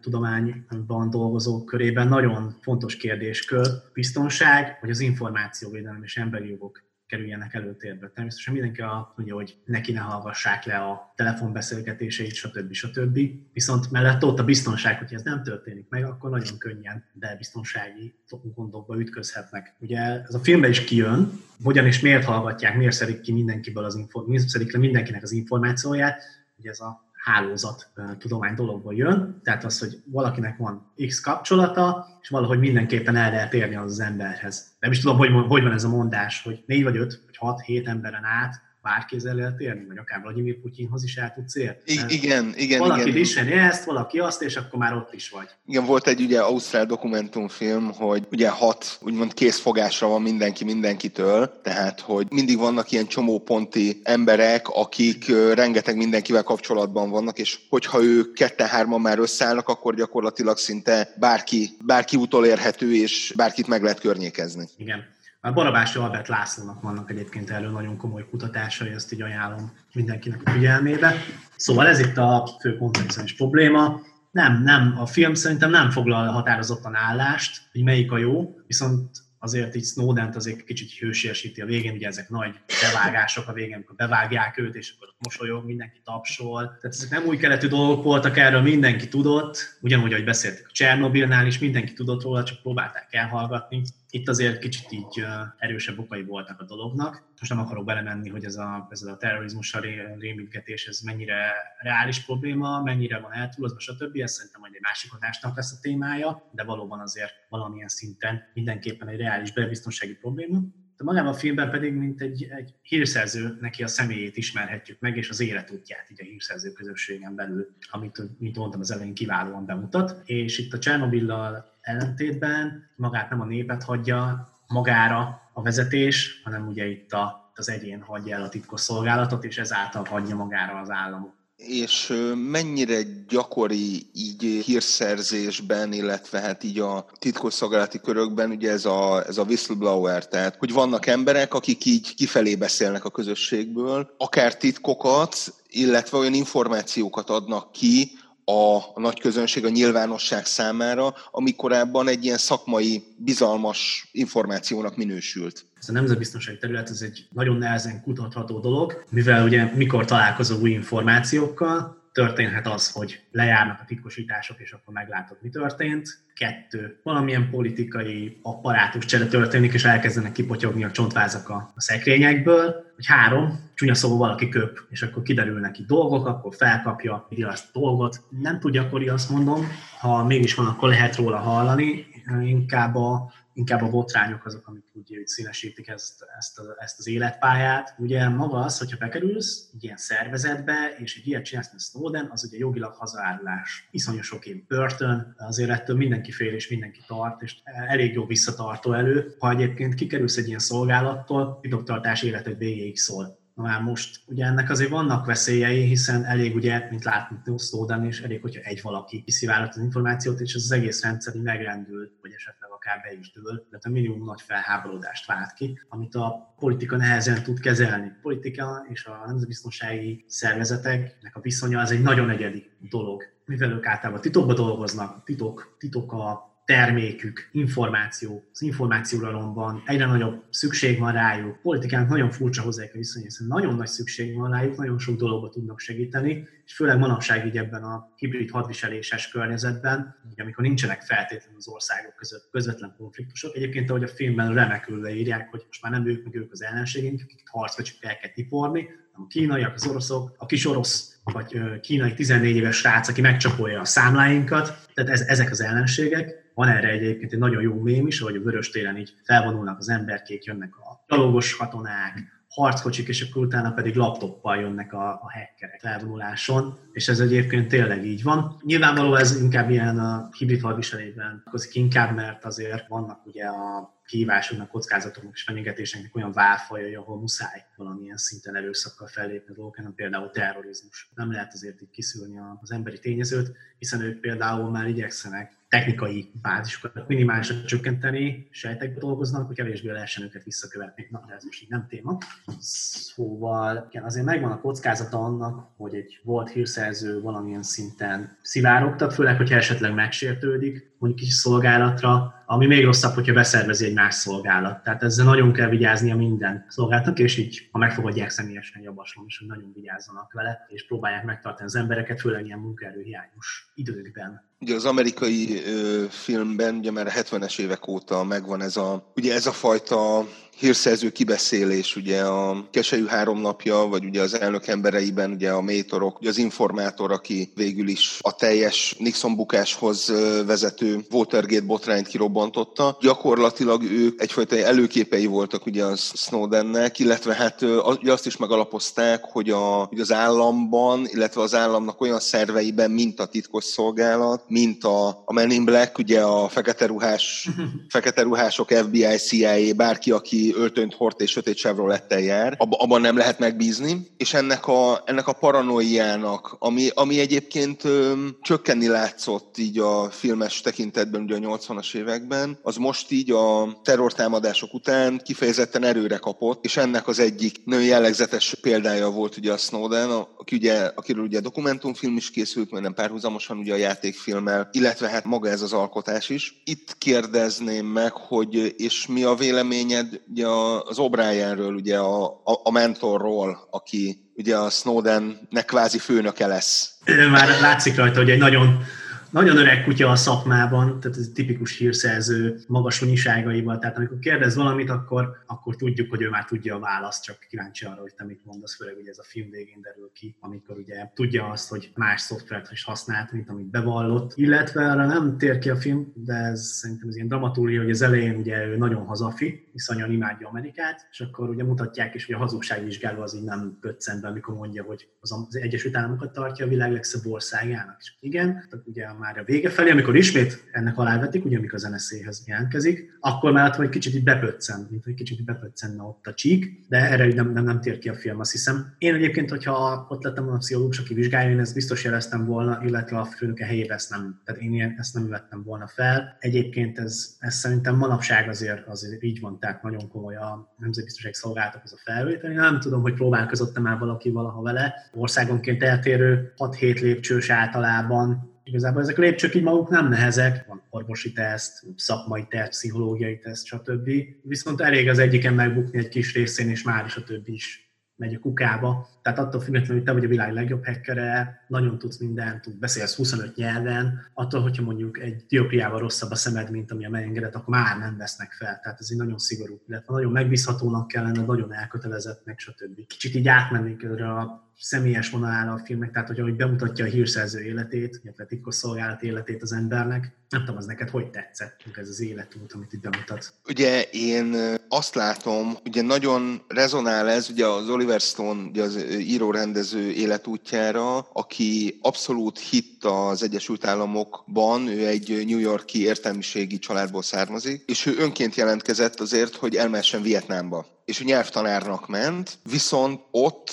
[SPEAKER 2] tudományban dolgozók körében nagyon fontos kérdéskör, biztonság, vagy az információvédelem és emberi jogok kerüljenek előtérbe. Természetesen mindenki azt mondja, hogy neki ne hallgassák le a telefonbeszélgetéseit, stb. stb. Viszont mellett ott a biztonság, hogy ez nem történik meg, akkor nagyon könnyen biztonsági gondokba ütközhetnek. Ugye ez a filmben is kijön, hogyan és miért hallgatják, miért szedik ki mindenkiből az info, miért szedik le mindenkinek az információját, ugye ez a hálózat tudomány dologból jön, tehát az, hogy valakinek van X kapcsolata, és valahogy mindenképpen el lehet érni az, az emberhez. Nem is tudom, hogy, hogy van ez a mondás, hogy négy vagy öt, vagy hat, hét emberen át bárki el lehet érni, vagy akár Vladimir Putyinhoz is el tudsz érni.
[SPEAKER 1] I- igen, igen.
[SPEAKER 2] Valaki
[SPEAKER 1] igen.
[SPEAKER 2] ismeri ezt, valaki azt, és akkor már ott is vagy.
[SPEAKER 1] Igen, volt egy ugye ausztrál dokumentumfilm, hogy ugye hat úgymond készfogásra van mindenki mindenkitől, tehát hogy mindig vannak ilyen csomóponti emberek, akik rengeteg mindenkivel kapcsolatban vannak, és hogyha ők ketten-hárman már összeállnak, akkor gyakorlatilag szinte bárki, bárki utolérhető, és bárkit meg lehet környékezni.
[SPEAKER 2] Igen. A Barabási Albert Lászlónak vannak egyébként erről nagyon komoly kutatásai, ezt így ajánlom mindenkinek a figyelmébe. Szóval ez itt a fő koncepciós probléma. Nem, nem, a film szerintem nem foglal határozottan állást, hogy melyik a jó, viszont azért így snowden azért kicsit hősiesíti a végén, ugye ezek nagy bevágások a végén, amikor bevágják őt, és akkor mosolyog, mindenki tapsol. Tehát ezek nem új keletű dolgok voltak, erről mindenki tudott, ugyanúgy, ahogy beszéltük a Csernobilnál is, mindenki tudott róla, csak próbálták elhallgatni. Itt azért kicsit így erősebb okai voltak a dolognak. Most nem akarok belemenni, hogy ez a, ez a terrorizmussal rémítgetés, ez mennyire reális probléma, mennyire van eltúlozva, stb. Ez szerintem majd egy másik adásnak lesz a témája, de valóban azért valamilyen szinten mindenképpen egy reális belbiztonsági probléma. De magában a filmben pedig, mint egy, egy hírszerző, neki a személyét ismerhetjük meg, és az életútját így a hírszerző közösségen belül, amit, mint mondtam, az elején kiválóan bemutat. És itt a Csernobillal ellentétben magát nem a népet hagyja magára a vezetés, hanem ugye itt a, az egyén hagyja el a titkos szolgálatot, és ezáltal hagyja magára az államot.
[SPEAKER 1] És mennyire gyakori így hírszerzésben, illetve hát így a titkosszolgálati körökben ugye ez a, ez a whistleblower, tehát hogy vannak emberek, akik így kifelé beszélnek a közösségből, akár titkokat, illetve olyan információkat adnak ki, a nagy közönség, a nyilvánosság számára, ami korábban egy ilyen szakmai, bizalmas információnak minősült.
[SPEAKER 2] Ez a nemzetbiztonsági terület ez egy nagyon nehezen kutatható dolog, mivel ugye mikor találkozol új információkkal, történhet az, hogy lejárnak a titkosítások, és akkor meglátod, mi történt. Kettő, valamilyen politikai apparátus csere történik, és elkezdenek kipotyogni a csontvázak a, szekrényekből. Vagy három, csúnya szóval valaki köp, és akkor kiderül neki dolgok, akkor felkapja, azt a dolgot. Nem tud gyakori, azt mondom, ha mégis van, akkor lehet róla hallani, inkább a inkább a botrányok azok, amik úgy, úgy színesítik ezt, ezt, a, ezt az életpályát. Ugye maga az, hogyha bekerülsz egy ilyen szervezetbe, és egy ilyet csinálsz, mint Snowden, az ugye jogilag hazaárulás. Iszonyos sok év börtön, azért ettől mindenki fél és mindenki tart, és elég jó visszatartó elő. Ha egyébként kikerülsz egy ilyen szolgálattól, titoktartás életed végéig szól. Már most ugye ennek azért vannak veszélyei, hiszen elég ugye, mint látni Snowden is, elég, hogyha egy valaki kiszivárgat az információt, és az egész rendszer megrendül, vagy esetleg akár be is dől, de a minimum nagy felháborodást vált ki, amit a politika nehezen tud kezelni. A politika és a nemzetbiztonsági szervezeteknek a viszonya az egy nagyon egyedi dolog. Mivel ők általában titokba dolgoznak, titok, titok a termékük, információ, az információralomban egyre nagyobb szükség van rájuk, politikának nagyon furcsa hozzájuk a viszony, hiszen nagyon nagy szükség van rájuk, nagyon sok dologba tudnak segíteni, és főleg manapság így ebben a hibrid hadviseléses környezetben, amikor nincsenek feltétlenül az országok között közvetlen konfliktusok. Egyébként, ahogy a filmben remekül leírják, hogy most már nem ők, meg ők az ellenségeink, akiket harcba csak el kell tiporni, hanem a kínaiak, az oroszok, a kis orosz vagy kínai 14 éves srác, aki megcsapolja a számláinkat, tehát ez, ezek az ellenségek, van erre egyébként egy nagyon jó mém is, hogy a vörös téren így felvonulnak az emberkék, jönnek a gyalogos katonák, harckocsik, és akkor utána pedig laptoppal jönnek a, a hackerek felvonuláson, és ez egyébként tényleg így van. Nyilvánvaló ez inkább ilyen a hibrid hadviselésben inkább, mert azért vannak ugye a kihívásoknak, kockázatoknak és fenyegetéseknek olyan válfajai, ahol muszáj valamilyen szinten erőszakkal fellépni a dolgok, hanem például terrorizmus. Nem lehet azért így kiszűrni az emberi tényezőt, hiszen ők például már igyekszenek technikai bázisokat minimálisra csökkenteni, sejtekbe dolgoznak, hogy kevésbé lehessen őket visszakövetni. Na, de ez most így nem téma. Szóval igen, azért megvan a kockázata annak, hogy egy volt hírszerző valamilyen szinten szivárogtat, főleg, hogyha esetleg megsértődik, mondjuk kis szolgálatra, ami még rosszabb, hogyha beszervezi egy más szolgálat. Tehát ezzel nagyon kell vigyáznia minden szolgálatnak, és így, ha megfogadják személyesen, javaslom is, hogy nagyon vigyázzanak vele, és próbálják megtartani az embereket, főleg ilyen munkaerőhiányos időkben.
[SPEAKER 1] Ugye az amerikai ö, filmben ugye már a 70-es évek óta megvan ez a, ugye ez a fajta hírszerző kibeszélés, ugye a Keselyű három napja, vagy ugye az elnök embereiben, ugye a métorok, ugye az informátor, aki végül is a teljes Nixon bukáshoz vezető Watergate botrányt kirobbantotta. Gyakorlatilag ők egyfajta előképei voltak ugye a Snowdennek, illetve hát ugye azt is megalapozták, hogy, a, hogy az államban, illetve az államnak olyan szerveiben, mint a titkos szolgálat, mint a, a Men in Black, ugye a fekete, ruhás, fekete ruhások, FBI, CIA, bárki, aki öltönyt hort és sötét Chevrolettel jár, abban nem lehet megbízni, és ennek a, ennek a paranoiának, ami, ami egyébként ö, csökkenni látszott így a filmes tekintetben ugye a 80-as években, az most így a terrortámadások után kifejezetten erőre kapott, és ennek az egyik nagyon jellegzetes példája volt ugye a Snowden, aki ugye, akiről ugye dokumentumfilm is készült, majdnem párhuzamosan ugye a játékfilmmel, illetve hát maga ez az alkotás is. Itt kérdezném meg, hogy és mi a véleményed ugye az O'Brienről, ugye a, a, a mentorról, aki ugye a Snowdennek kvázi főnöke lesz.
[SPEAKER 2] Már látszik rajta, hogy egy nagyon nagyon öreg kutya a szakmában, tehát ez tipikus hírszerző magas unyiságaival, tehát amikor kérdez valamit, akkor, akkor tudjuk, hogy ő már tudja a választ, csak kíváncsi arra, hogy te mit mondasz, főleg ugye ez a film végén derül ki, amikor ugye tudja azt, hogy más szoftvert is használt, mint amit bevallott, illetve arra nem tér ki a film, de ez szerintem ez ilyen dramaturgia, hogy az elején ugye ő nagyon hazafi, iszonyan imádja Amerikát, és akkor ugye mutatják is, hogy a hazugságvizsgáló az így nem pöccent be, amikor mondja, hogy az Egyesült Államokat tartja a világ legszebb országának. És igen, tehát ugye már a vége felé, amikor ismét ennek alávetik, ugye amikor az NSZ-hez jelentkezik, akkor már hogy kicsit így bepöccen, mint hogy kicsit bepöccenne ott a csík, de erre nem, nem, nem tér ki a film, azt hiszem. Én egyébként, hogyha ott lettem a pszichológus, aki vizsgálja, én ezt biztos jeleztem volna, illetve a főnöke helyébe ezt nem, tehát én ilyen, ezt nem vettem volna fel. Egyébként ez, ez szerintem manapság azért, azért így van, tehát nagyon komoly a nemzetbiztonság szolgáltak ez a felvétel. Én nem tudom, hogy próbálkozott-e már valaki valaha vele. Országonként eltérő 6-7 lépcsős általában Igazából ezek a lépcsők így maguk nem nehezek, van orvosi teszt, szakmai teszt, pszichológiai teszt, stb. Viszont elég az egyiken megbukni egy kis részén, és már is a többi is megy a kukába. Tehát attól függetlenül, hogy te vagy a világ legjobb hackere, nagyon tudsz mindent, tud, beszélsz 25 nyelven, attól, hogyha mondjuk egy dioptriával rosszabb a szemed, mint ami a megengedet, akkor már nem vesznek fel. Tehát ez egy nagyon szigorú, illetve nagyon megbízhatónak kellene, nagyon elkötelezettnek, stb. Kicsit így átmennénk erre a személyes vonalára a filmnek, tehát hogy ahogy bemutatja a hírszerző életét, illetve titkos szolgálat életét az embernek, nem tudom, az neked hogy tetszett, ez az életút, amit itt bemutat?
[SPEAKER 1] Ugye én azt látom, ugye nagyon rezonál ez ugye az Oliver Stone, ugye az író-rendező életútjára, aki abszolút hitt az Egyesült Államokban, ő egy New Yorki értelmiségi családból származik, és ő önként jelentkezett azért, hogy elmessen Vietnámba. És ő nyelvtanárnak ment, viszont ott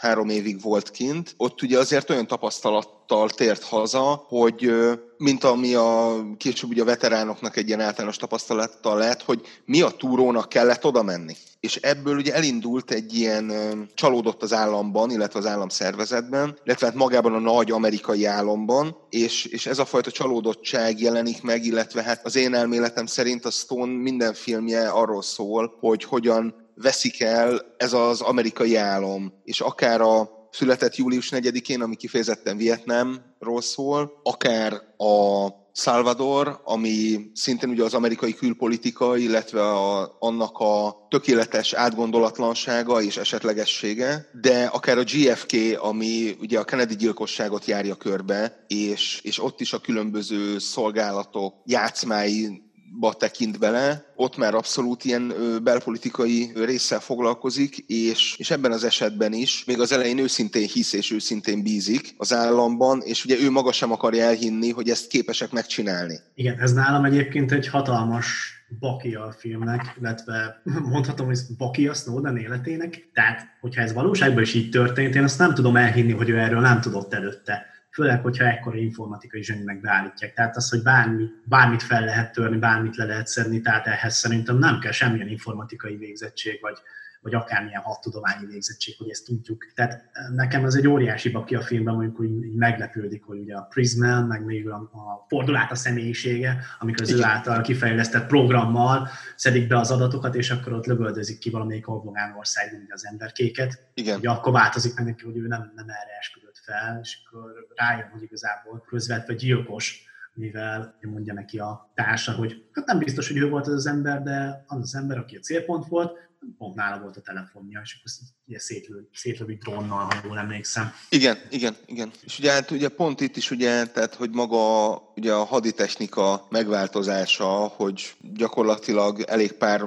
[SPEAKER 1] három évig volt kint, ott ugye azért olyan tapasztalattal tért haza, hogy mint ami a később ugye a veteránoknak egy ilyen általános tapasztalattal lett, hogy mi a túrónak kellett oda menni. És ebből ugye elindult egy ilyen csalódott az államban, illetve az államszervezetben, illetve hát magában a nagy amerikai államban, és, és ez a fajta csalódottság jelenik meg, illetve hát az én elméletem szerint a Stone minden filmje arról szól, hogy hogyan veszik el ez az amerikai álom, és akár a született július 4-én, ami kifejezetten Vietnámról szól, akár a Salvador, ami szintén ugye az amerikai külpolitika, illetve a, annak a tökéletes átgondolatlansága és esetlegessége, de akár a GFK, ami ugye a Kennedy gyilkosságot járja körbe, és, és ott is a különböző szolgálatok játszmái ba tekint bele, ott már abszolút ilyen belpolitikai résszel foglalkozik, és, és ebben az esetben is még az elején őszintén hisz és őszintén bízik az államban, és ugye ő maga sem akarja elhinni, hogy ezt képesek megcsinálni.
[SPEAKER 2] Igen, ez nálam egyébként egy hatalmas baki a filmnek, illetve mondhatom, hogy baki a Snowden életének. Tehát, hogyha ez valóságban is így történt, én azt nem tudom elhinni, hogy ő erről nem tudott előtte főleg, hogyha ekkora informatikai zseninek beállítják. Tehát az, hogy bármi, bármit fel lehet törni, bármit le lehet szedni, tehát ehhez szerintem nem kell semmilyen informatikai végzettség, vagy, vagy akármilyen tudományi végzettség, hogy ezt tudjuk. Tehát nekem ez egy óriási baki a filmben, mondjuk, így meglepődik, hogy ugye a Prism, meg még a, a fordulát a személyisége, amikor az ő által kifejlesztett programmal szedik be az adatokat, és akkor ott lövöldözik ki valamelyik Orvogán országban az emberkéket. Igen. Ugye akkor változik meg neki, hogy ő nem, nem erre esküdött fel, és akkor rájön, hogy igazából közvetve gyilkos, mivel mondja neki a társa, hogy hát nem biztos, hogy ő volt az az ember, de az az ember, aki a célpont volt, pont nála volt a telefonja, és akkor ugye szétlő, szétlövi drónnal, ha jól emlékszem.
[SPEAKER 1] Igen, igen, igen. És ugye, hát ugye pont itt is ugye, tehát, hogy maga ugye a haditechnika megváltozása, hogy gyakorlatilag elég pár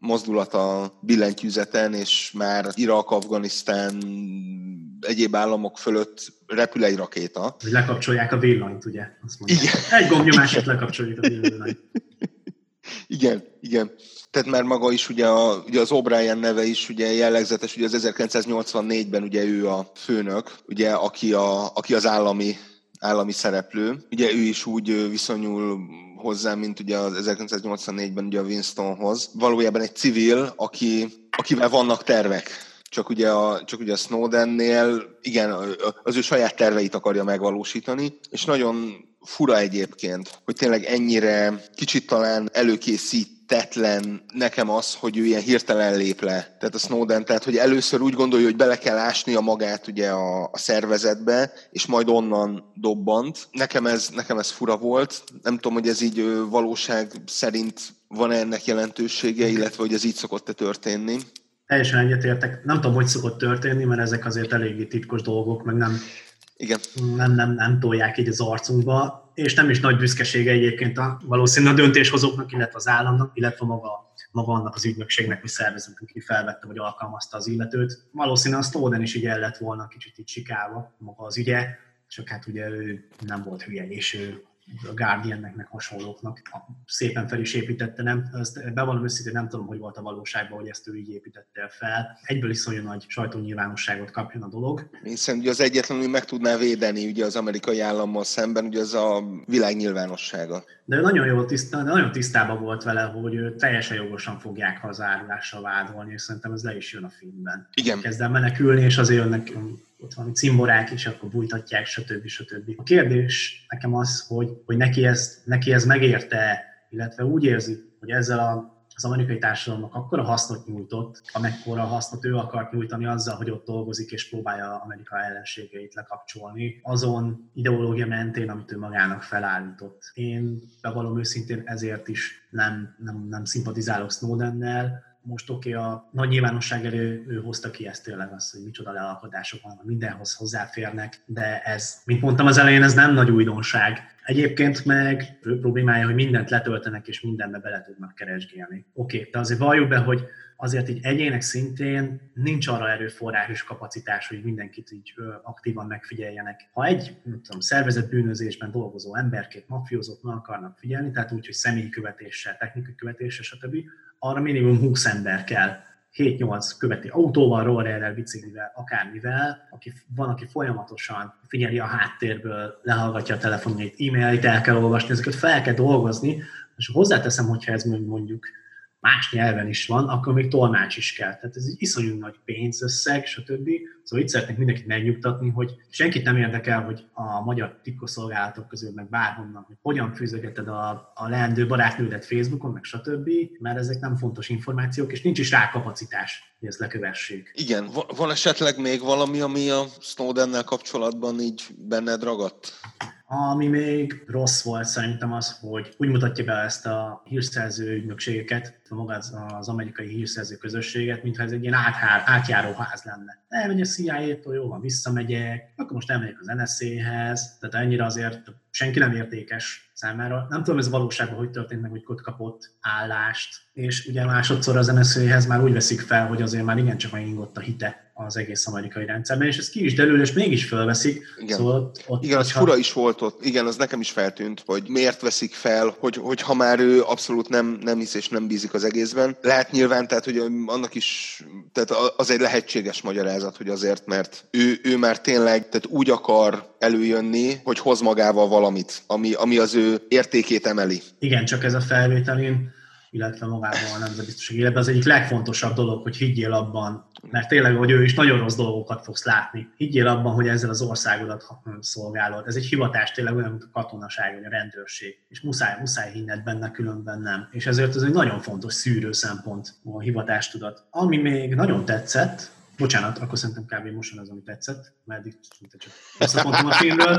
[SPEAKER 1] mozdulat a billentyűzeten, és már Irak, Afganisztán, egyéb államok fölött repül egy rakéta.
[SPEAKER 2] Hogy lekapcsolják a villanyt, ugye? Azt Igen. Egy gombnyomásért lekapcsoljuk a villanyt.
[SPEAKER 1] Igen, igen. Tehát már maga is ugye, a, ugye az O'Brien neve is ugye jellegzetes, ugye az 1984-ben ugye ő a főnök, ugye aki, a, aki az állami állami szereplő. Ugye ő is úgy viszonyul hozzá, mint ugye az 1984-ben ugye a Winstonhoz. Valójában egy civil, aki, akivel vannak tervek. Csak ugye, a, csak ugye a Snowdennél, igen, az ő saját terveit akarja megvalósítani, és nagyon fura egyébként, hogy tényleg ennyire kicsit talán előkészít tetlen nekem az, hogy ő ilyen hirtelen lép le. Tehát a Snowden, tehát hogy először úgy gondolja, hogy bele kell ásni a magát ugye a, a szervezetbe, és majd onnan dobbant. Nekem ez, nekem ez fura volt. Nem tudom, hogy ez így valóság szerint van-e ennek jelentősége, illetve hogy ez így szokott-e történni.
[SPEAKER 2] Teljesen egyetértek. Nem tudom, hogy szokott történni, mert ezek azért eléggé titkos dolgok, meg nem,
[SPEAKER 1] Igen.
[SPEAKER 2] nem, nem, nem tolják így az arcunkba és nem is nagy büszkesége egyébként a, valószínűleg a döntéshozóknak, illetve az államnak, illetve maga, maga annak az ügynökségnek, vagy szervezetnek, aki felvette, vagy alkalmazta az illetőt. Valószínűleg a Snowden is így el lett volna kicsit így sikálva maga az ügye, csak hát ugye ő nem volt hülye, és ő a Guardiannek, meg hasonlóknak szépen fel is építette. Nem, ezt bevallom őszintén, nem tudom, hogy volt a valóságban, hogy ezt ő így építette fel. Egyből iszonyú nagy sajtónyilvánosságot kapjon a dolog.
[SPEAKER 1] Hiszen ugye az egyetlenül meg tudná védeni ugye az amerikai állammal szemben, ugye az a világ nyilvánossága.
[SPEAKER 2] De ő nagyon, jó tiszta, de nagyon tisztában volt vele, hogy ő teljesen jogosan fogják hazárulással vádolni, és szerintem ez le is jön a filmben.
[SPEAKER 1] Igen.
[SPEAKER 2] Kezd el menekülni, és azért jönnek ott van cimborák, és akkor bújtatják, stb. stb. A kérdés nekem az, hogy, hogy neki, ezt, neki ez megérte, illetve úgy érzi, hogy ezzel a az amerikai társadalomnak akkora hasznot nyújtott, amekkora hasznot ő akart nyújtani azzal, hogy ott dolgozik és próbálja Amerika ellenségeit lekapcsolni, azon ideológia mentén, amit ő magának felállított. Én bevallom őszintén ezért is nem, nem, nem szimpatizálok Snowdennel, most oké, okay, a nagy nyilvánosság elő ő hozta ki ezt tényleg azt, hogy micsoda lealkotások van, mindenhoz hozzáférnek, de ez, mint mondtam az elején, ez nem nagy újdonság. Egyébként meg ő problémája, hogy mindent letöltenek, és mindenbe bele tudnak keresgélni. Oké, okay, de azért valljuk be, hogy azért így egyének szintén nincs arra erőforrás és kapacitás, hogy mindenkit így aktívan megfigyeljenek. Ha egy nem tudom, szervezett bűnözésben dolgozó emberkét mafiózók meg akarnak figyelni, tehát úgy, hogy személyi követéssel, technikai követéssel, stb., arra minimum 20 ember kell, 7-8 követi autóval, rollerrel, biciklivel, akármivel, aki, van, aki folyamatosan figyeli a háttérből, lehallgatja a telefonjait, e-mailit el kell olvasni, ezeket fel kell dolgozni, és hozzáteszem, hogyha ez mondjuk más nyelven is van, akkor még tolmács is kell. Tehát ez egy iszonyú nagy pénzösszeg, stb. Szóval itt szeretnék mindenkit megnyugtatni, hogy senkit nem érdekel, hogy a magyar titkosszolgálatok közül, meg bárhonnan, hogy hogyan fűzögeted a, a leendő barátnődet Facebookon, meg stb., mert ezek nem fontos információk, és nincs is rá kapacitás, hogy ezt lekövessék.
[SPEAKER 1] Igen, van esetleg még valami, ami a Snowdennel kapcsolatban így benned ragadt?
[SPEAKER 2] Ami még rossz volt szerintem az, hogy úgy mutatja be ezt a hírszerző ügynökségeket, maga az, amerikai hírszerző közösséget, mintha ez egy ilyen áthár, átjáró ház lenne. Elmegy a CIA-tól, jó van, visszamegyek, akkor most elmegyek az NSZ-hez, tehát ennyire azért senki nem értékes számára. Nem tudom, ez valóságban hogy történt meg, hogy ott kapott állást, és ugye másodszor az NSZ-hez már úgy veszik fel, hogy azért már igencsak megingott a hite az egész amerikai rendszerben, és ez ki is derül, és mégis fölveszik.
[SPEAKER 1] Igen, szóval ott, Igen az ha... fura is volt ott, igen, az nekem is feltűnt, hogy miért veszik fel, hogy, hogy ha már ő abszolút nem, nem hisz és nem bízik az egészben. Lehet nyilván, tehát hogy annak is, tehát az egy lehetséges magyarázat, hogy azért, mert ő, ő már tényleg tehát úgy akar előjönni, hogy hoz magával valamit, ami, ami az ő értékét emeli.
[SPEAKER 2] Igen, csak ez a felvételén illetve magában a nemzetbiztonság életben az egyik legfontosabb dolog, hogy higgyél abban, mert tényleg, hogy ő is nagyon rossz dolgokat fogsz látni. Higgyél abban, hogy ezzel az országodat szolgálod. Ez egy hivatás tényleg olyan, mint a katonaság, vagy a rendőrség. És muszáj, muszáj hinned benne, különben nem. És ezért ez egy nagyon fontos szűrő szempont a hivatástudat. Ami még nagyon tetszett, Bocsánat, akkor szerintem kb. most az, ami tetszett, mert eddig csak összepontom a filmről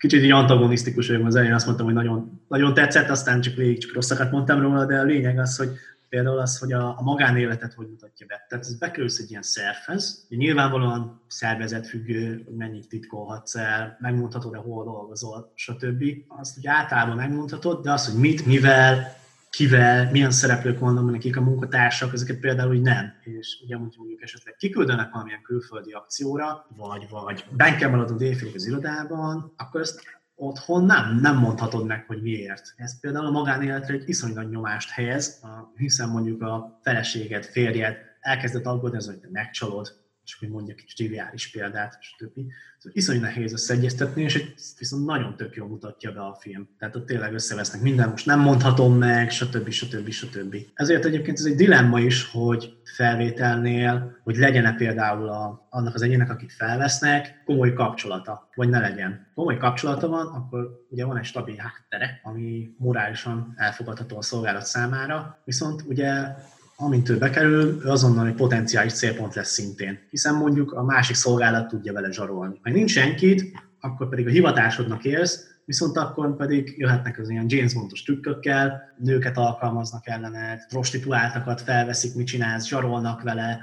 [SPEAKER 2] kicsit így antagonisztikus vagyok az elején, azt mondtam, hogy nagyon, nagyon tetszett, aztán csak végig csak rosszakat mondtam róla, de a lényeg az, hogy például az, hogy a, a magánéletet hogy mutatja be. Tehát ez bekerülsz egy ilyen szervhez, nyilvánvalóan szervezetfüggő, hogy mennyit titkolhatsz el, megmondhatod-e, hol dolgozol, stb. Azt ugye általában megmondhatod, de az, hogy mit, mivel, kivel, milyen szereplők vannak nekik a munkatársak, ezeket például úgy nem. És ugye mondjuk esetleg kiküldenek valamilyen külföldi akcióra, vagy, vagy bent kell maradnod éjfélig az irodában, akkor ezt otthon nem, nem mondhatod meg, hogy miért. Ez például a magánéletre egy iszonyú nagy nyomást helyez, hiszen mondjuk a feleséget, férjed elkezdett aggódni, az, hogy megcsalod, és hogy mondjak egy triviális példát, stb. Szóval iszonyú nehéz összeegyeztetni, és egy, viszont nagyon tök jól mutatja be a film. Tehát ott tényleg összevesznek minden, most nem mondhatom meg, stb. stb. stb. Ezért egyébként ez egy dilemma is, hogy felvételnél, hogy legyen-e például a, annak az egyének, akit felvesznek, komoly kapcsolata, vagy ne legyen. Komoly kapcsolata van, akkor ugye van egy stabil háttere, ami morálisan elfogadható a szolgálat számára, viszont ugye amint ő bekerül, ő azonnal egy potenciális célpont lesz szintén. Hiszen mondjuk a másik szolgálat tudja vele zsarolni. Meg nincs senkit, akkor pedig a hivatásodnak élsz, viszont akkor pedig jöhetnek az ilyen James Bondos trükkökkel, nőket alkalmaznak ellene, prostituáltakat felveszik, mit csinálsz, zsarolnak vele.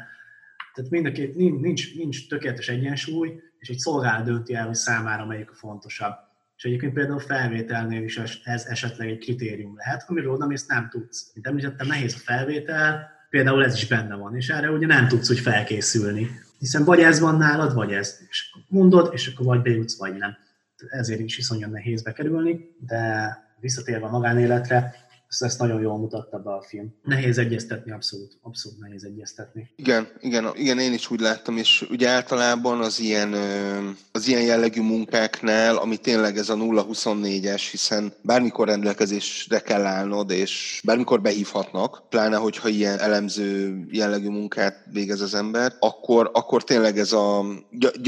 [SPEAKER 2] Tehát mind a két, nincs, nincs tökéletes egyensúly, és egy szolgálat dönti el, hogy számára melyik a fontosabb. És egyébként például felvételnél is ez esetleg egy kritérium lehet, amiről oda mész nem tudsz. Mint említettem, nehéz a felvétel, például ez is benne van, és erre ugye nem tudsz úgy felkészülni. Hiszen vagy ez van nálad, vagy ez. És mondod, és akkor vagy bejutsz, vagy nem. Ezért is iszonyan nehéz bekerülni, de visszatérve a magánéletre, ezt, ezt nagyon jól mutatta be a film. Nehéz egyeztetni, abszolút, abszolút nehéz egyeztetni.
[SPEAKER 1] Igen, igen, igen, én is úgy láttam, és ugye általában az ilyen, az ilyen jellegű munkáknál, ami tényleg ez a 0-24-es, hiszen bármikor rendelkezésre kell állnod, és bármikor behívhatnak, pláne hogyha ilyen elemző jellegű munkát végez az ember, akkor, akkor tényleg ez a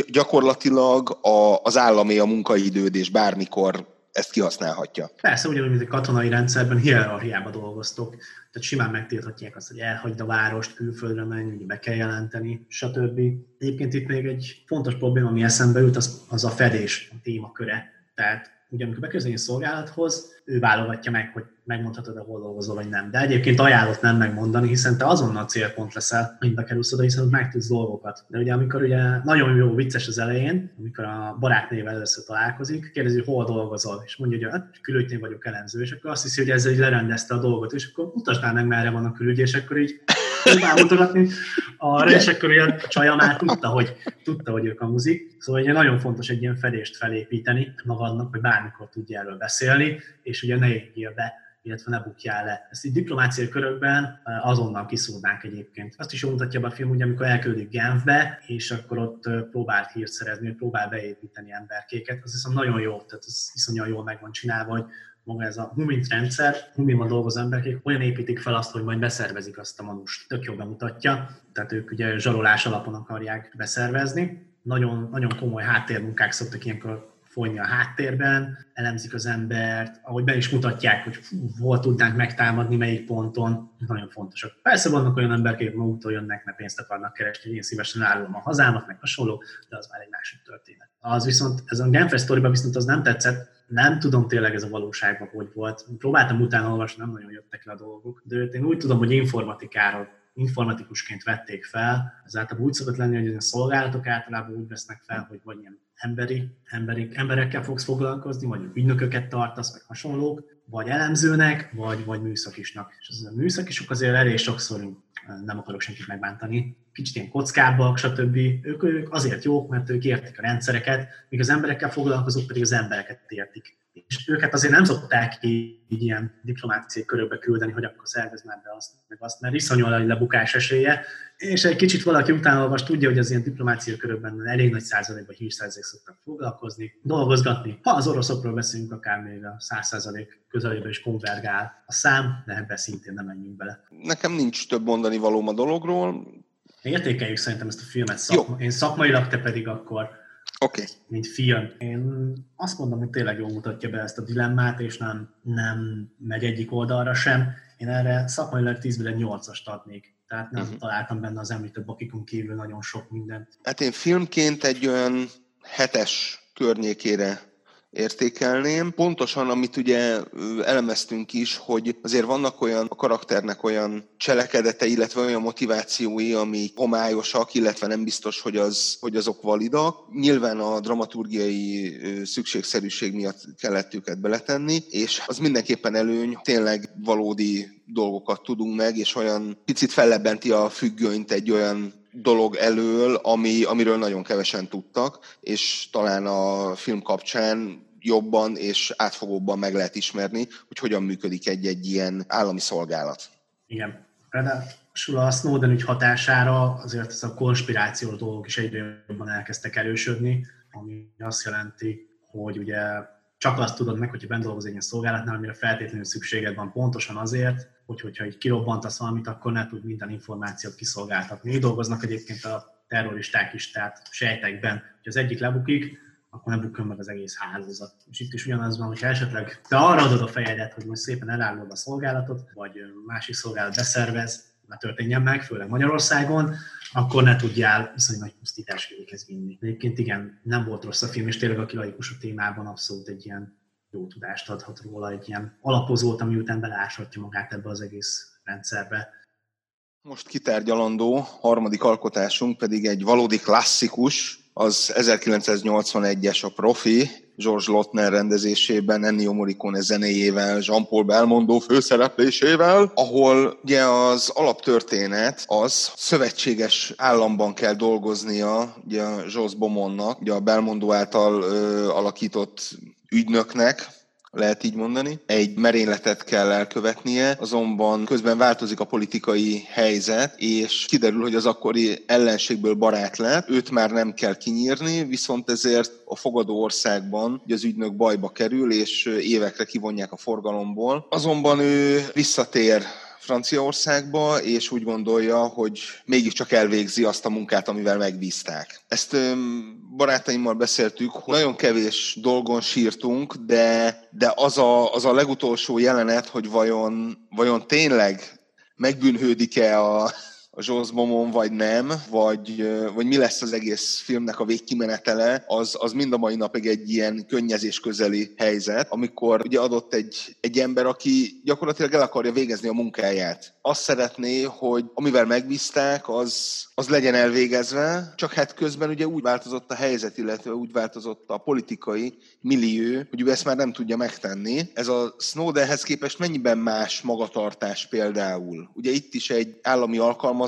[SPEAKER 1] gyakorlatilag a, az állami a munkaidőd, és bármikor ezt kihasználhatja.
[SPEAKER 2] Persze, ugyanúgy, mint a katonai rendszerben hierarchiába dolgoztok, tehát simán megtilthatják azt, hogy elhagyd a várost, külföldre menj, be kell jelenteni, stb. Egyébként itt még egy fontos probléma, ami eszembe jut, az, az a fedés a témaköre. Tehát ugye amikor bekerül szolgálathoz, ő válogatja meg, hogy megmondhatod, hogy hol dolgozol, vagy nem. De egyébként ajánlott nem megmondani, hiszen te azonnal célpont leszel, hogy bekerülsz oda, hiszen meg tudsz dolgokat. De ugye amikor ugye nagyon jó vicces az elején, amikor a barátnével először találkozik, kérdezi, hogy hol dolgozol, és mondja, hogy hát külügynél vagyok elemző, és akkor azt hiszi, hogy ezzel így lerendezte a dolgot, és akkor mutasd meg, merre van a külügy, és akkor így mutogatni arra, és akkor ilyen a csaja már tudta, hogy, tudta, hogy ők a muzik. Szóval ugye nagyon fontos egy ilyen fedést felépíteni magadnak, hogy bármikor tudja erről beszélni, és ugye ne égjél be illetve ne bukjál le. Ezt így diplomáciai körökben azonnal kiszúrnánk egyébként. Azt is jól mutatja be a film, hogy amikor elküldik Genfbe, és akkor ott próbált hírt szerezni, próbál beépíteni emberkéket, az hiszem nagyon jó, tehát ez iszonyúan jól meg van csinálva, hogy maga ez a Humint rendszer, Huminban dolgozó emberek olyan építik fel azt, hogy majd beszervezik azt a manust. Tök jól bemutatja, tehát ők ugye zsarolás alapon akarják beszervezni. Nagyon, nagyon komoly háttérmunkák szoktak ilyenkor folyni a háttérben, elemzik az embert, ahogy be is mutatják, hogy hol tudnánk megtámadni, melyik ponton, nagyon fontosak. Persze vannak olyan emberek, akik maguktól jönnek, mert pénzt akarnak keresni, én szívesen árulom a hazámat, meg hasonló, de az már egy másik történet. Az viszont, ez a Genfer sztoriban viszont az nem tetszett, nem tudom tényleg ez a valóságban hogy volt. Próbáltam utána olvasni, nem nagyon jöttek le a dolgok, de én úgy tudom, hogy informatikáról informatikusként vették fel, ez általában úgy szokott lenni, hogy a szolgálatok általában úgy vesznek fel, hogy vagy ilyen emberi, emberi emberekkel fogsz foglalkozni, vagy ügynököket tartasz, vagy hasonlók, vagy elemzőnek, vagy, vagy műszakisnak. És az a műszakisok azért elég sokszor nem akarok senkit megbántani, kicsit ilyen kockábbak, stb. Ők, ők azért jók, mert ők értik a rendszereket, míg az emberekkel foglalkozók pedig az embereket értik és őket azért nem szokták így, ilyen diplomáciai körökbe küldeni, hogy akkor szervez már be azt, meg azt, mert iszonyú a lebukás esélye, és egy kicsit valaki utána olvas, tudja, hogy az ilyen diplomáciai körökben elég nagy százalékban hírszerzék szoktak foglalkozni, dolgozgatni. Ha az oroszokról beszélünk, akár még a száz százalék közelében is konvergál a szám, de ebbe szintén nem menjünk bele.
[SPEAKER 1] Nekem nincs több mondani valóm a dologról.
[SPEAKER 2] Értékeljük szerintem ezt a filmet szakma. Jó. Én szakmailag, te pedig akkor
[SPEAKER 1] Okay.
[SPEAKER 2] Mint film. Én azt mondom, hogy tényleg jól mutatja be ezt a dilemmát, és nem, nem megy egyik oldalra sem. Én erre szakmailag 10 egy 8-ast adnék. Tehát nem uh-huh. találtam benne az említett bakikon kívül nagyon sok mindent.
[SPEAKER 1] Hát én filmként egy olyan hetes környékére értékelném. Pontosan, amit ugye elemeztünk is, hogy azért vannak olyan a karakternek olyan cselekedete, illetve olyan motivációi, ami homályosak, illetve nem biztos, hogy, az, hogy azok validak. Nyilván a dramaturgiai szükségszerűség miatt kellett őket beletenni, és az mindenképpen előny, tényleg valódi dolgokat tudunk meg, és olyan picit fellebbenti a függönyt egy olyan dolog elől, ami, amiről nagyon kevesen tudtak, és talán a film kapcsán jobban és átfogóbban meg lehet ismerni, hogy hogyan működik egy-egy ilyen állami szolgálat.
[SPEAKER 2] Igen. Ráadásul a Snowden ügy hatására azért ez a konspirációs dolgok is egyre jobban elkezdtek erősödni, ami azt jelenti, hogy ugye csak azt tudod meg, hogyha bent dolgoz egy ilyen szolgálatnál, amire feltétlenül szükséged van pontosan azért, hogy hogyha így kirobbantasz valamit, akkor ne tud minden információt kiszolgáltatni. Így dolgoznak egyébként a terroristák is, tehát sejtekben, hogy az egyik lebukik, akkor ne bukjon meg az egész hálózat. És itt is ugyanaz van, hogy esetleg te arra adod a fejedet, hogy most szépen elárulod a szolgálatot, vagy másik szolgálat beszervez, ne történjen meg, főleg Magyarországon, akkor ne tudjál viszonylag nagy pusztítás véghez vinni. Egyébként igen, nem volt rossz a film, és tényleg aki laikus a témában abszolút egy ilyen jó tudást adhat róla, egy ilyen alapozót, ami után beláshatja magát ebbe az egész rendszerbe.
[SPEAKER 1] Most kitárgyalandó harmadik alkotásunk pedig egy valódi klasszikus, az 1981-es a Profi, George Lotner rendezésében, Ennio Morricone zenéjével, Jean-Paul Belmondo főszereplésével, ahol ugye az alaptörténet az szövetséges államban kell dolgoznia ugye Jos Bomonnak, ugye a Belmondo által ö, alakított ügynöknek, lehet így mondani. Egy merényletet kell elkövetnie, azonban közben változik a politikai helyzet, és kiderül, hogy az akkori ellenségből barát lett, őt már nem kell kinyírni, viszont ezért a fogadó országban az ügynök bajba kerül, és évekre kivonják a forgalomból. Azonban ő visszatér Franciaországba, és úgy gondolja, hogy mégiscsak elvégzi azt a munkát, amivel megbízták. Ezt barátaimmal beszéltük, hogy nagyon kevés dolgon sírtunk, de, de az, a, az a legutolsó jelenet, hogy vajon, vajon tényleg megbűnhődik-e a, a Jones Momon, vagy nem, vagy, vagy mi lesz az egész filmnek a végkimenetele, az, az mind a mai napig egy ilyen könnyezés közeli helyzet, amikor ugye adott egy, egy ember, aki gyakorlatilag el akarja végezni a munkáját. Azt szeretné, hogy amivel megbízták, az, az legyen elvégezve, csak hát közben ugye úgy változott a helyzet, illetve úgy változott a politikai millió, hogy ő ezt már nem tudja megtenni. Ez a Snowdenhez képest mennyiben más magatartás például? Ugye itt is egy állami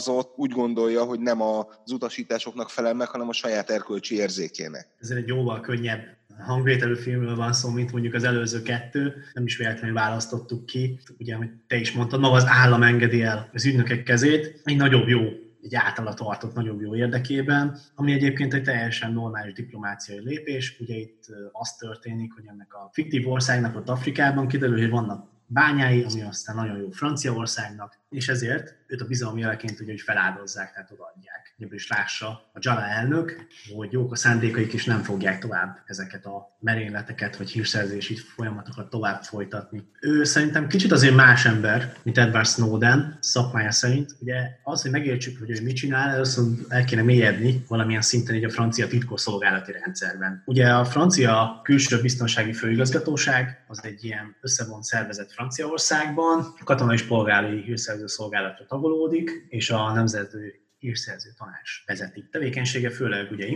[SPEAKER 1] alkalmazott úgy gondolja, hogy nem az utasításoknak felel meg, hanem a saját erkölcsi érzékének.
[SPEAKER 2] Ez egy jóval könnyebb hangvételű filmről van szó, mint mondjuk az előző kettő, nem is véletlenül választottuk ki. Ugye, hogy te is mondtad, maga az állam engedi el az ügynökek kezét, egy nagyobb jó egy általa tartott nagyobb jó érdekében, ami egyébként egy teljesen normális diplomáciai lépés. Ugye itt az történik, hogy ennek a fiktív országnak ott Afrikában kiderül, hogy vannak bányái, ami aztán nagyon jó Franciaországnak, és ezért őt a bizalmi jeleként ugye, hogy feláldozzák, tehát odaadják. Ebből is lássa a Jala elnök, hogy jók a szándékaik, és nem fogják tovább ezeket a merényleteket, vagy hírszerzési folyamatokat tovább folytatni. Ő szerintem kicsit azért más ember, mint Edward Snowden szakmája szerint. Ugye az, hogy megértsük, hogy ő mit csinál, először el kéne mélyedni valamilyen szinten egy a francia titkosszolgálati rendszerben. Ugye a francia külső biztonsági főigazgatóság az egy ilyen összevont szervezet Franciaországban, a katonai és polgári hírszerző szolgálatra tagolódik, és a nemzeti hírszerző tanács vezeti. Tevékenysége főleg ugye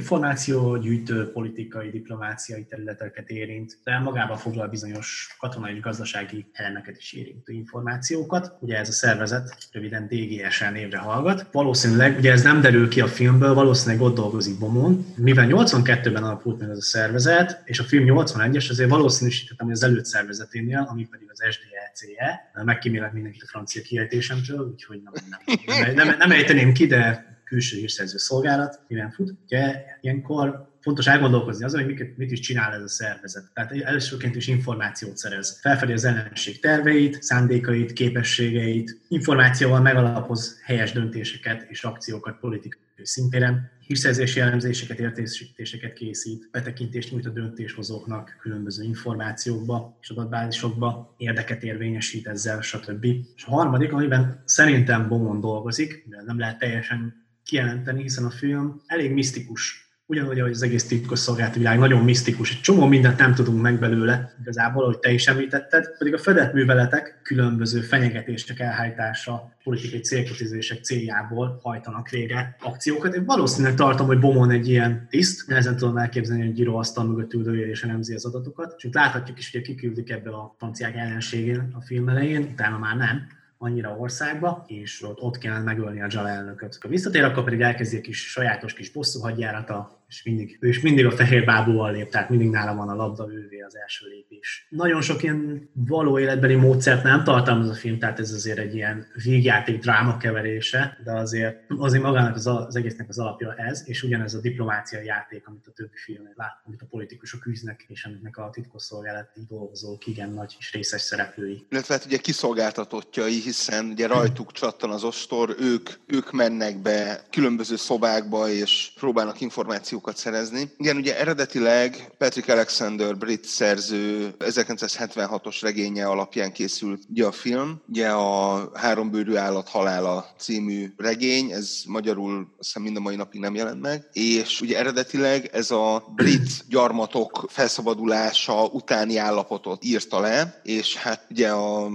[SPEAKER 2] gyűjtő, politikai, diplomáciai területeket érint, de magában foglal bizonyos katonai és gazdasági elemeket is érintő információkat. Ugye ez a szervezet röviden DGSN névre hallgat. Valószínűleg, ugye ez nem derül ki a filmből, valószínűleg ott dolgozik Bomon, mivel 82-ben alapult meg ez a szervezet, és a film 81-es, azért valószínűsítettem, hogy az előtt szervezeténél, ami pedig az SDLCE, megkímélek mindenkit a francia kiejtésemtől, úgyhogy nem, nem, nem, nem, nem ejteném ki, de külső hírszerző szolgálat, mivel fut. Ugye ilyenkor fontos elgondolkozni azon, hogy mit, mit is csinál ez a szervezet. Tehát elsőként is információt szerez. Felfedi az ellenség terveit, szándékait, képességeit, információval megalapoz helyes döntéseket és akciókat politikai szintéren, hírszerzési elemzéseket, értékesítéseket készít, betekintést nyújt a döntéshozóknak különböző információkba és adatbázisokba, érdeket érvényesít ezzel, stb. És a harmadik, amiben szerintem Bomon dolgozik, de nem lehet teljesen kijelenteni, hiszen a film elég misztikus ugyanúgy, ahogy az egész titkos szolgálati világ nagyon misztikus, egy csomó mindent nem tudunk meg belőle igazából, ahogy te is említetted, pedig a fedett műveletek különböző fenyegetések elhajtása, politikai célkötözések céljából hajtanak végre akciókat. Én valószínűleg tartom, hogy Bomon egy ilyen tiszt, nehezen tudom elképzelni, hogy Giro asztal mögött üldője és elemzi az adatokat. És láthatjuk is, hogy kiküldik ebbe a franciák ellenségén a film elején, utána már nem annyira országba, és ott, ott kellene megölni a Jala elnököt. Ha visszatér, akkor pedig elkezdi a kis sajátos kis bosszú hadjárata, és mindig, ő is mindig a fehér bábúval lép, tehát mindig nála van a labda, ővé az első lépés. Nagyon sok ilyen való életbeli módszert nem tartalmaz a film, tehát ez azért egy ilyen végjáték dráma keverése, de azért, azért magának az, az egésznek az alapja ez, és ugyanez a diplomáciai játék, amit a többi filmben lát, amit a politikusok űznek, és amiknek a titkosszolgálati dolgozók igen nagy és részes szereplői.
[SPEAKER 1] Illetve hát ugye kiszolgáltatottjai, hiszen ugye rajtuk csattan az ostor, ők, ők mennek be különböző szobákba, és próbálnak információt információkat szerezni. Igen, ugye eredetileg Patrick Alexander, brit szerző 1976-os regénye alapján készült ugye a film. Ugye a Hárombőrű állat halála című regény, ez magyarul azt hiszem mind a mai napig nem jelent meg, és ugye eredetileg ez a brit gyarmatok felszabadulása utáni állapotot írta le, és hát ugye a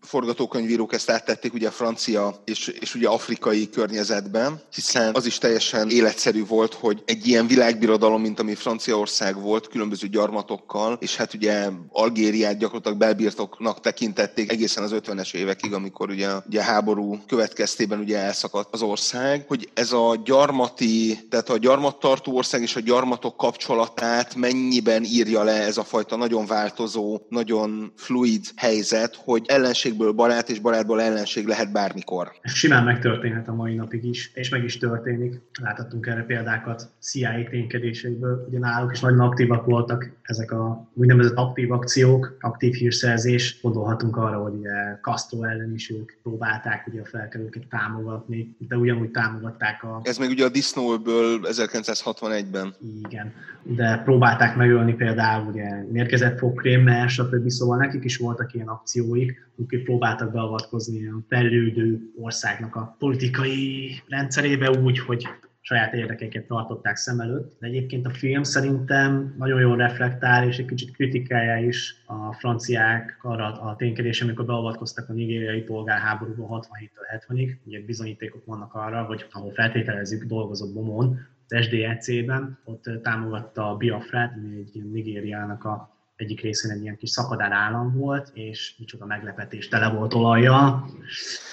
[SPEAKER 1] forgatókönyvírók ezt áttették ugye a francia és, és ugye afrikai környezetben, hiszen az is teljesen életszerű volt, hogy egy ilyen világbirodalom, mint ami Franciaország volt, különböző gyarmatokkal, és hát ugye Algériát gyakorlatilag belbirtoknak tekintették egészen az 50-es évekig, amikor ugye, ugye a háború következtében ugye elszakadt az ország, hogy ez a gyarmati, tehát a gyarmattartó ország és a gyarmatok kapcsolatát mennyiben írja le ez a fajta nagyon változó, nagyon fluid helyzet, hogy ellenségből barát és barátból ellenség lehet bármikor.
[SPEAKER 2] Ez simán megtörténhet a mai napig is, és meg is történik. Láthattunk erre példákat CIA ténykedéseiből, ugye náluk is nagyon aktívak voltak ezek a úgynevezett aktív akciók, aktív hírszerzés. Gondolhatunk arra, hogy ugye Castro ellen is ők próbálták ugye a felkelőket támogatni, de ugyanúgy támogatták a...
[SPEAKER 1] Ez még ugye a Disney-ből 1961-ben.
[SPEAKER 2] Igen, de próbálták megölni például ugye mérkezett fogkrémmel, stb. Szóval nekik is voltak ilyen akcióik, akik próbáltak beavatkozni a fejlődő országnak a politikai rendszerébe úgy, hogy saját érdekeiket tartották szem előtt. De egyébként a film szerintem nagyon jól reflektál, és egy kicsit kritikálja is a franciák arra a ténykedés, amikor beavatkoztak a nigériai polgárháborúban 67-től 70-ig. Ugye bizonyítékok vannak arra, hogy ahol feltételezzük dolgozott Bomon, az SDEC-ben, ott támogatta a Biafrát, ami egy Nigériának a egyik részén egy ilyen kis szakadár állam volt, és micsoda meglepetés, tele volt olaja.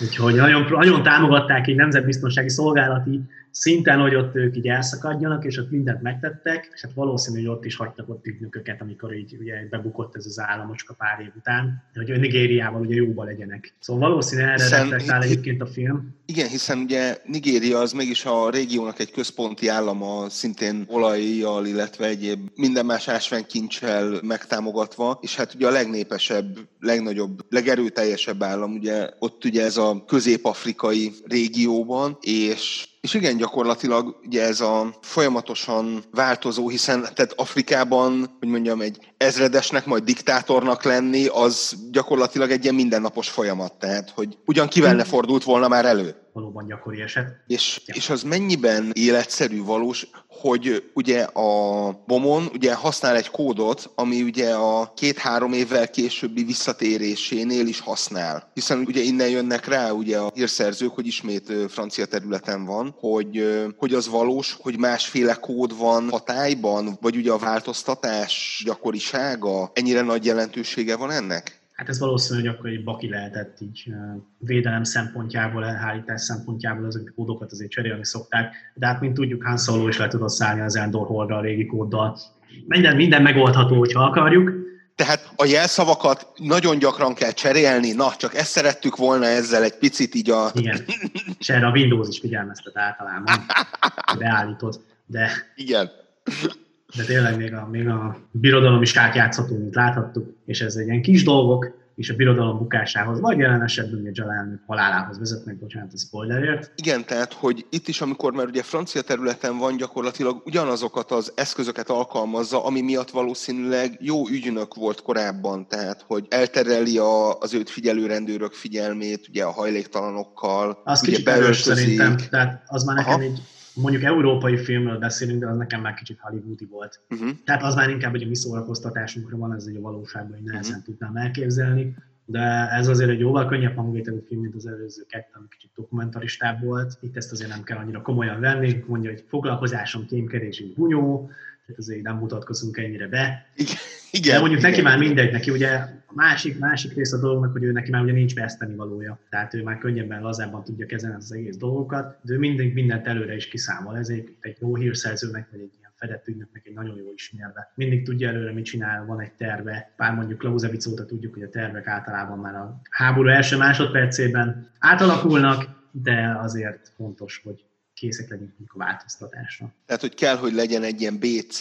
[SPEAKER 2] Úgyhogy nagyon, nagyon támogatták egy nemzetbiztonsági szolgálati szinten, hogy ott ők így elszakadjanak, és ott mindent megtettek, és hát valószínű, hogy ott is hagytak ott ügynököket, amikor így ugye bebukott ez az államocska pár év után, hogy Nigériával ugye jóba legyenek. Szóval valószínű erre hiszen, reflektál egyébként a film.
[SPEAKER 1] Igen, hiszen ugye Nigéria az mégis a régiónak egy központi állama, szintén olajjal, illetve egyéb minden más ásványkincsel megtámogatva, és hát ugye a legnépesebb, legnagyobb, legerőteljesebb állam, ugye ott ugye ez a közép-afrikai régióban, és és igen, gyakorlatilag ugye ez a folyamatosan változó, hiszen tehát Afrikában, hogy mondjam, egy ezredesnek, majd diktátornak lenni, az gyakorlatilag egy ilyen mindennapos folyamat. Tehát, hogy ugyan kivel ne fordult volna már elő
[SPEAKER 2] valóban gyakori eset.
[SPEAKER 1] És, ja. és az mennyiben életszerű, valós, hogy ugye a Bomon ugye használ egy kódot, ami ugye a két-három évvel későbbi visszatérésénél is használ. Hiszen ugye innen jönnek rá ugye a hírszerzők, hogy ismét francia területen van, hogy, hogy az valós, hogy másféle kód van hatályban, vagy ugye a változtatás gyakorisága, ennyire nagy jelentősége van ennek?
[SPEAKER 2] Hát ez valószínű, hogy akkor egy baki lehetett így védelem szempontjából, elhárítás szempontjából azok a kódokat azért cserélni szokták, de hát mint tudjuk, Han Solo is le tudott szállni az Endor Hordra a régi kóddal. Minden, minden megoldható, hogyha akarjuk.
[SPEAKER 1] Tehát a jelszavakat nagyon gyakran kell cserélni, na, csak ezt szerettük volna ezzel egy picit így a...
[SPEAKER 2] Igen, és erre a Windows is figyelmeztet általában, beállítod, de...
[SPEAKER 1] Igen.
[SPEAKER 2] de tényleg még a, még a birodalom is átjátszható, mint láthattuk, és ez egy ilyen kis dolgok, és a birodalom bukásához, vagy jelen esetben a Jalán halálához vezetnek, bocsánat a spoilerért.
[SPEAKER 1] Igen, tehát, hogy itt is, amikor már ugye francia területen van, gyakorlatilag ugyanazokat az eszközöket alkalmazza, ami miatt valószínűleg jó ügynök volt korábban, tehát, hogy eltereli a, az őt figyelő rendőrök figyelmét, ugye a hajléktalanokkal,
[SPEAKER 2] az ugye kicsit erős szerintem, tehát az már nekem Aha. egy mondjuk európai filmről beszélünk, de az nekem már kicsit hollywoodi volt. Uh-huh. Tehát az már inkább hogy a mi szórakoztatásunkra van, ez egy a valóságban, hogy nehezen uh-huh. tudnám elképzelni de ez azért egy jóval könnyebb hangvételű film, mint az előző kettő, ami kicsit dokumentaristább volt. Itt ezt azért nem kell annyira komolyan venni, mondja, hogy foglalkozásom, kémkedés, bunyó, tehát azért nem mutatkozunk ennyire be. Igen, de mondjuk igen, neki már mindegy, neki ugye a másik, másik rész a dolognak, hogy ő neki már ugye nincs veszteni valója. Tehát ő már könnyebben, lazábban tudja kezelni az egész dolgokat, de ő mindig mindent előre is kiszámol. Ez egy, egy jó hírszerzőnek, vagy egy ilyen fedett ügynöknek egy nagyon jó ismerve. Mindig tudja előre, mit csinál, van egy terve. Pár mondjuk Clausewitz óta tudjuk, hogy a tervek általában már a háború első másodpercében átalakulnak, de azért fontos, hogy készek legyünk a változtatásra.
[SPEAKER 1] Tehát, hogy kell, hogy legyen egy ilyen BC,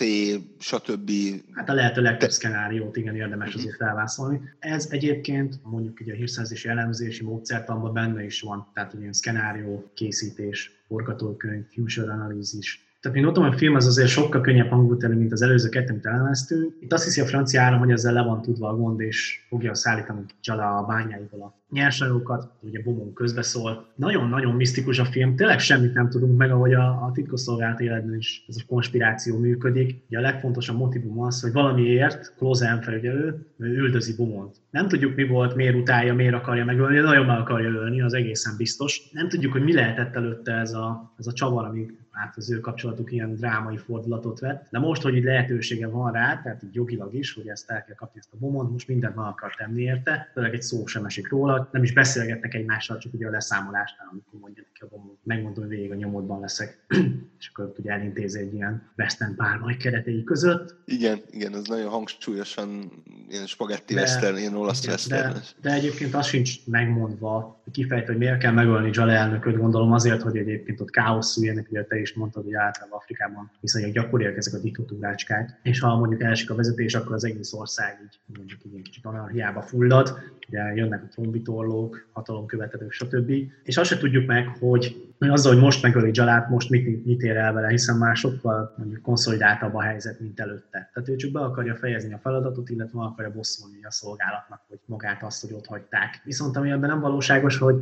[SPEAKER 1] stb.
[SPEAKER 2] Hát a lehető legtöbb szkenáriót igen érdemes uh-huh. azért felvászolni. Ez egyébként mondjuk ugye a hírszerzési elemzési módszertanban benne is van, tehát ilyen szkenárió készítés, forgatókönyv, future analízis, tehát mint mondtam, a film az azért sokkal könnyebb hangultelő, mint az előző kettő, amit elemeztünk. Itt azt hiszi a francia állam, hogy ezzel le van tudva a gond, és fogja szállítani Csala a bányáival a nyersanyagokat, ugye Bomon közbeszól. Nagyon-nagyon misztikus a film, tényleg semmit nem tudunk meg, ahogy a, a titkosszolgált életben is ez a konspiráció működik. Ugye a legfontosabb motivum az, hogy valamiért Close felügyelő üldözi Bomont. Nem tudjuk, mi volt, miért utálja, miért akarja megölni, nagyon meg akarja ölni, az egészen biztos. Nem tudjuk, hogy mi lehetett előtte ez a, ez a csavar, ami hát az ő kapcsolatuk ilyen drámai fordulatot vett. De most, hogy így lehetősége van rá, tehát így jogilag is, hogy ezt el kell kapni ezt a bomont, most mindent meg akar tenni érte, főleg egy szó sem esik róla, nem is beszélgetnek egymással, csak ugye a leszámolásnál, amikor mondja neki a bomont, megmondom, hogy végig a nyomodban leszek, és akkor ugye elintézi egy ilyen western párbaj keretei között.
[SPEAKER 1] Igen, igen, ez nagyon hangsúlyosan ilyen spagetti de, western, ilyen olasz igen, western.
[SPEAKER 2] De, de, egyébként az sincs megmondva, kifejtve, hogy miért kell megölni Jale elnököt, gondolom azért, hogy egyébként ott káosz szüljenek, ugye te is mondtad, hogy általában Afrikában viszonylag gyakoriak ezek a diktatúrácskák, és ha mondjuk elsik a vezetés, akkor az egész ország így mondjuk így kicsit anarchiába fullad, ugye jönnek a trombitorlók, hatalomkövetők, stb. És azt se tudjuk meg, hogy azzal, hogy most megöli Jalát, most mit, mit ér el vele, hiszen már sokkal mondjuk konszolidáltabb a helyzet, mint előtte. Tehát ő csak be akarja fejezni a feladatot, illetve akarja bosszulni a szolgálatnak, hogy magát azt, hogy ott hagyták. Viszont ami ebben nem valóságos, hogy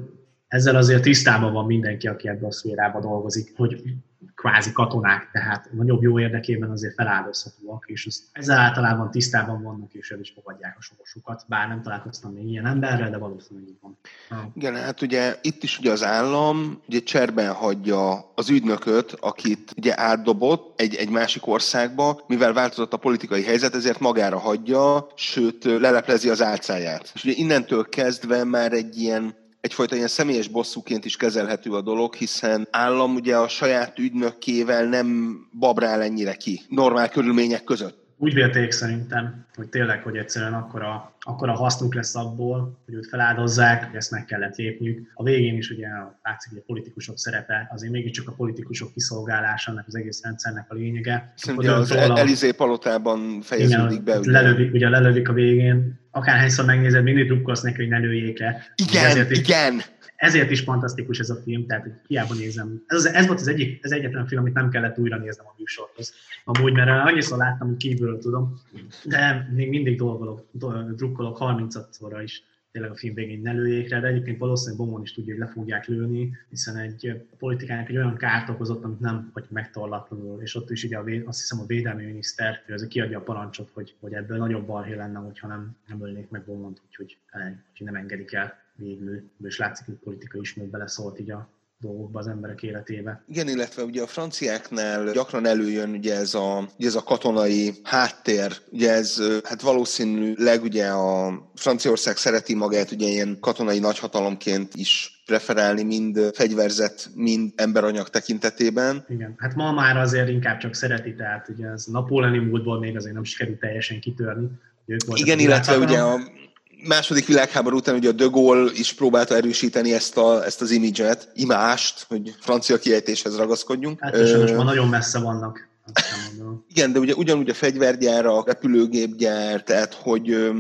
[SPEAKER 2] ezzel azért tisztában van mindenki, aki ebben a szférában dolgozik, hogy kvázi katonák, tehát nagyobb jó érdekében azért feláldozhatóak, és ez, ezzel általában tisztában vannak, és el is fogadják a sorsukat, bár nem találkoztam még ilyen emberrel, de valószínűleg így van.
[SPEAKER 1] Igen, hát ugye itt is ugye az állam ugye cserben hagyja az ügynököt, akit ugye átdobott egy, egy másik országba, mivel változott a politikai helyzet, ezért magára hagyja, sőt leleplezi az álcáját. És ugye innentől kezdve már egy ilyen egyfajta ilyen személyes bosszúként is kezelhető a dolog, hiszen állam ugye a saját ügynökével nem babrál ennyire ki, normál körülmények között.
[SPEAKER 2] Úgy vélték szerintem, hogy tényleg, hogy egyszerűen akkora, akkora hasznuk lesz abból, hogy őt feláldozzák, hogy ezt meg kellett lépniük. A végén is ugye látszik, hogy a politikusok szerepe, azért mégiscsak a politikusok kiszolgálása, ennek az egész rendszernek a lényege.
[SPEAKER 1] Szerintem az róla, Elizé palotában fejeződik igen, be.
[SPEAKER 2] Ugye. Lelövik, ugye lelövik a végén, akárhányszor megnézed, mindig drukkolsz neki, hogy ne lőjék le.
[SPEAKER 1] Igen, ezért igen! Is,
[SPEAKER 2] ezért is fantasztikus ez a film, tehát hiába nézem. Ez, az, ez volt az egyik, ez egyetlen film, amit nem kellett újra néznem a műsorhoz. Amúgy, mert annyiszor láttam, hogy kívülről tudom, de még mindig dolgolok, drukkolok 30-szorra is tényleg a film végén ne lőjék rá, de egyébként valószínűleg Bomon is tudja, hogy le fogják lőni, hiszen egy a politikának egy olyan kárt okozott, amit nem hogy megtorlatlanul, és ott is ugye a, azt hiszem a védelmi miniszter, hogy az kiadja a parancsot, hogy, hogy ebből nagyobb balhé lenne, hogyha nem, nem ölnék meg Bomont, úgyhogy, úgyhogy nem engedik el végül, és látszik, hogy politika ismét beleszólt így a dolgokba az emberek életébe.
[SPEAKER 1] Igen, illetve ugye a franciáknál gyakran előjön ugye ez a, ugye ez a katonai háttér, ugye ez hát valószínűleg ugye a Franciaország szereti magát ugye ilyen katonai nagyhatalomként is preferálni mind fegyverzet, mind emberanyag tekintetében.
[SPEAKER 2] Igen, hát ma már azért inkább csak szereti, tehát ugye ez napóleoni múltból még azért nem sikerült teljesen kitörni.
[SPEAKER 1] Igen, illetve ugye a második világháború után ugye a De Gaulle is próbálta erősíteni ezt, a, ezt az imidzset, imást, hogy francia kiejtéshez ragaszkodjunk.
[SPEAKER 2] Hát és most már nagyon messze vannak.
[SPEAKER 1] Igen, de ugye ugyanúgy a fegyvergyár, a repülőgépgyár, tehát hogy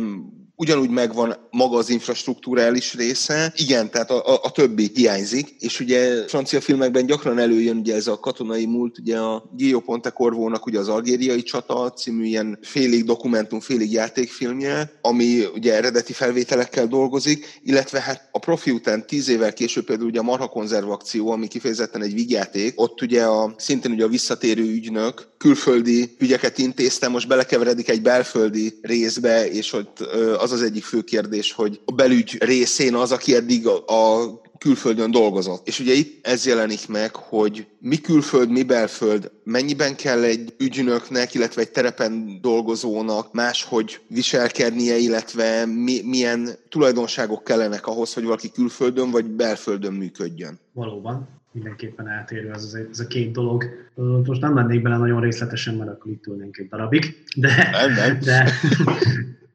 [SPEAKER 1] ugyanúgy megvan maga az infrastruktúrális része. Igen, tehát a, a, a többi hiányzik, és ugye francia filmekben gyakran előjön ugye ez a katonai múlt, ugye a Gio Ponte Corvónak ugye az algériai csata című ilyen félig dokumentum, félig játékfilmje, ami ugye eredeti felvételekkel dolgozik, illetve hát a profi után tíz évvel később például ugye a Marha konzervakció, ami kifejezetten egy vigyáték, ott ugye a, szintén ugye a visszatérő ügynök külföldi ügyeket intézte, most belekeveredik egy belföldi részbe, és ott az az egyik fő kérdés, hogy a belügy részén az, aki eddig a, a külföldön dolgozott. És ugye itt ez jelenik meg, hogy mi külföld, mi belföld, mennyiben kell egy ügynöknek, illetve egy terepen dolgozónak máshogy viselkednie, illetve mi, milyen tulajdonságok kellenek ahhoz, hogy valaki külföldön vagy belföldön működjön.
[SPEAKER 2] Valóban mindenképpen eltérő ez, az, ez a két dolog. Most nem mennék bele nagyon részletesen, mert akkor itt ülnénk egy darabig, de,
[SPEAKER 1] nem, nem.
[SPEAKER 2] de,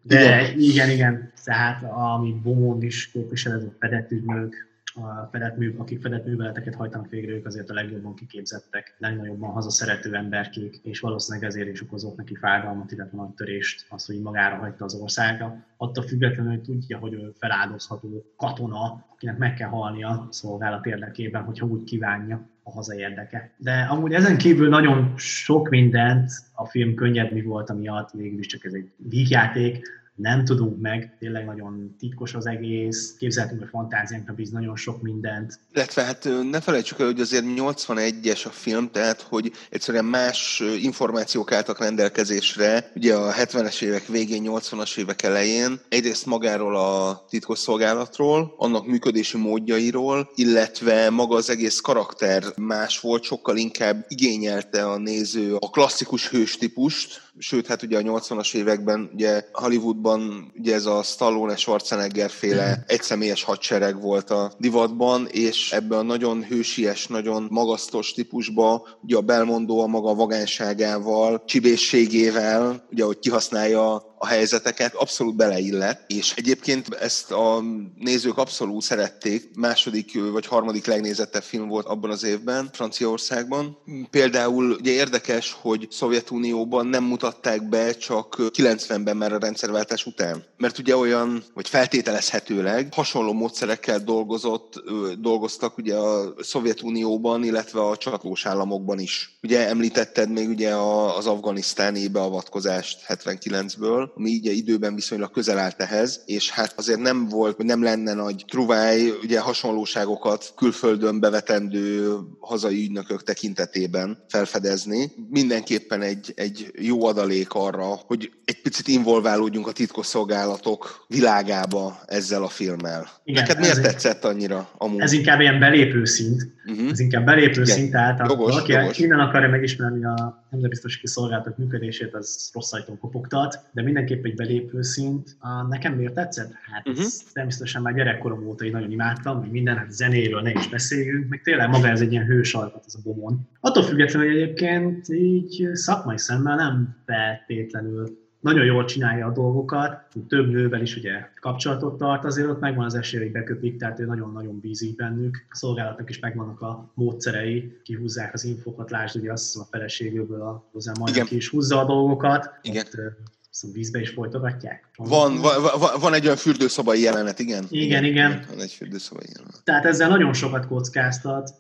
[SPEAKER 2] de igen, igen, igen. Tehát ami Bomond is képvisel, ez a fedett ügynök, a fedett mű, akik fedett műveleteket hajtanak végre, ők azért a legjobban kiképzettek, legnagyobbban hazaszerető emberkék, és valószínűleg ezért is okozott neki fájdalmat, illetve nagy törést, az, hogy magára hagyta az országa. Attól függetlenül, hogy tudja, hogy ő feláldozható katona, akinek meg kell halnia szolgálat érdekében, hogyha úgy kívánja a haza érdeke. De amúgy ezen kívül nagyon sok mindent a film könnyedmi volt, amiatt végül is csak ez egy vígjáték, nem tudunk meg, tényleg nagyon titkos az egész, képzelhetünk, hogy fantáziánkra bíz nagyon sok mindent.
[SPEAKER 1] Illetve hát ne felejtsük el, hogy azért 81-es a film, tehát hogy egyszerűen más információk álltak rendelkezésre, ugye a 70-es évek végén, 80-as évek elején, egyrészt magáról a titkos szolgálatról, annak működési módjairól, illetve maga az egész karakter más volt, sokkal inkább igényelte a néző a klasszikus hős típust, sőt, hát ugye a 80-as években ugye Hollywoodban ugye ez a Stallone Schwarzenegger féle egyszemélyes hadsereg volt a divatban, és ebben a nagyon hősies, nagyon magasztos típusba ugye a Belmondó a maga vagánságával, csibészségével, ugye hogy kihasználja a helyzeteket, abszolút beleillett, és egyébként ezt a nézők abszolút szerették. Második vagy harmadik legnézettebb film volt abban az évben Franciaországban. Például ugye érdekes, hogy Szovjetunióban nem mutatták be csak 90-ben már a rendszerváltás után. Mert ugye olyan, vagy feltételezhetőleg hasonló módszerekkel dolgozott, dolgoztak ugye a Szovjetunióban, illetve a csatlós államokban is. Ugye említetted még ugye az afganisztáni beavatkozást 79-ből, ami így időben viszonylag közel állt ehhez, és hát azért nem volt, nem lenne nagy truváj, ugye hasonlóságokat külföldön bevetendő hazai ügynökök tekintetében felfedezni. Mindenképpen egy, egy jó adalék arra, hogy egy picit involválódjunk a titkosszolgálatok világába ezzel a filmmel. Igen, Neked miért tetszett annyira
[SPEAKER 2] amúgy? Ez inkább ilyen belépő szint. Uh-huh. Ez inkább belépő Igen. szint, tehát jogos, aki jogos. innen akarja megismerni a nemzetbiztossági szolgálatok működését, az rossz ajtón kopogtat, de mindenképp egy belépő szint. A, nekem miért tetszett? Hát uh-huh. természetesen már gyerekkorom óta én nagyon imádtam, hogy minden, hát zenéről ne is beszéljünk, meg tényleg maga ez egy ilyen hős alkat, ez a bomon. Attól függetlenül, hogy egyébként így szakmai szemmel nem feltétlenül nagyon jól csinálja a dolgokat, több nővel is ugye kapcsolatot tart, azért ott megvan az esély, hogy beköpik, tehát ő nagyon-nagyon bízik bennük. A szolgálatnak is megvannak a módszerei, kihúzzák az infokat, lásd, ugye azt hiszem a feleségéből a hozzá majd ki is húzza a dolgokat.
[SPEAKER 1] Igen.
[SPEAKER 2] Ott, Szóval vízbe is folytogatják?
[SPEAKER 1] Van, van, van, van egy olyan fürdőszobai jelenet, igen.
[SPEAKER 2] Igen, igen.
[SPEAKER 1] Van egy fürdőszobai jelenet.
[SPEAKER 2] Tehát ezzel nagyon sokat kockáztat,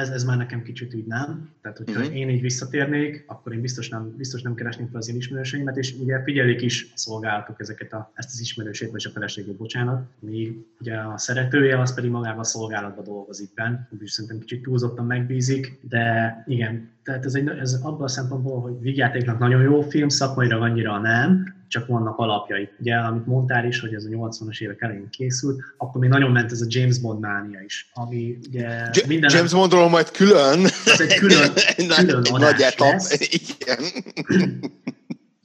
[SPEAKER 2] ez, ez már nekem kicsit úgy nem. Tehát, hogyha uh-huh. én így visszatérnék, akkor én biztos nem, biztos nem keresnék fel az én ismerőseimet, és ugye figyelik is a szolgálatok ezeket a, ezt az ismerősét, vagy a feleségét, bocsánat, míg ugye a szeretője, az pedig magában a szolgálatban dolgozik benne, úgyhogy szerintem kicsit túlzottan megbízik, de igen, tehát ez, egy, ez abban a szempontból, hogy vígjátéknak nagyon jó film, szakmaira annyira nem, csak vannak alapjai. Ugye, amit mondtál is, hogy ez a 80-as évek elején készült, akkor még nagyon ment ez a James Bond mánia is, ami ugye
[SPEAKER 1] J- minden... James Bondról majd külön.
[SPEAKER 2] Ez egy külön, külön
[SPEAKER 1] nagy etap, igen.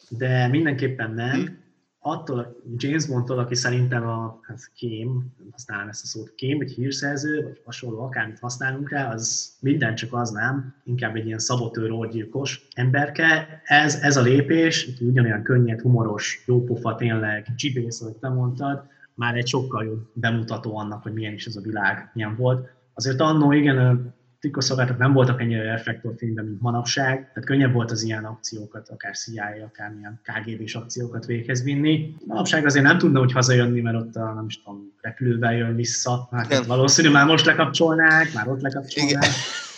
[SPEAKER 2] De mindenképpen nem. Attól James Bondtól, aki szerintem a hát kém, használom ezt a szót, kém, vagy hírszerző, vagy hasonló, akármit használunk rá, az minden csak az nem, inkább egy ilyen szabotőr orgyilkos emberke. Ez, ez a lépés, ugyanolyan könnyed, humoros, jópofa, tényleg, csipész, ahogy te mondtad, már egy sokkal jobb bemutató annak, hogy milyen is ez a világ, milyen volt. Azért annó igen, titkosszolgálatok nem voltak ennyire reflektorfényben, mint manapság, tehát könnyebb volt az ilyen akciókat, akár CIA, akár milyen KGB-s akciókat véghez vinni. Manapság azért nem tudna, hogy hazajönni, mert ott a, nem is tudom, repülővel jön vissza, hát valószínű már most lekapcsolnák, már ott lekapcsolnák.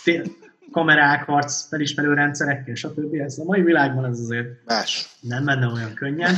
[SPEAKER 2] Igen. kamerák, harc felismerő rendszerekkel, stb. Ez a mai világban ez azért
[SPEAKER 1] Más.
[SPEAKER 2] nem menne olyan könnyen.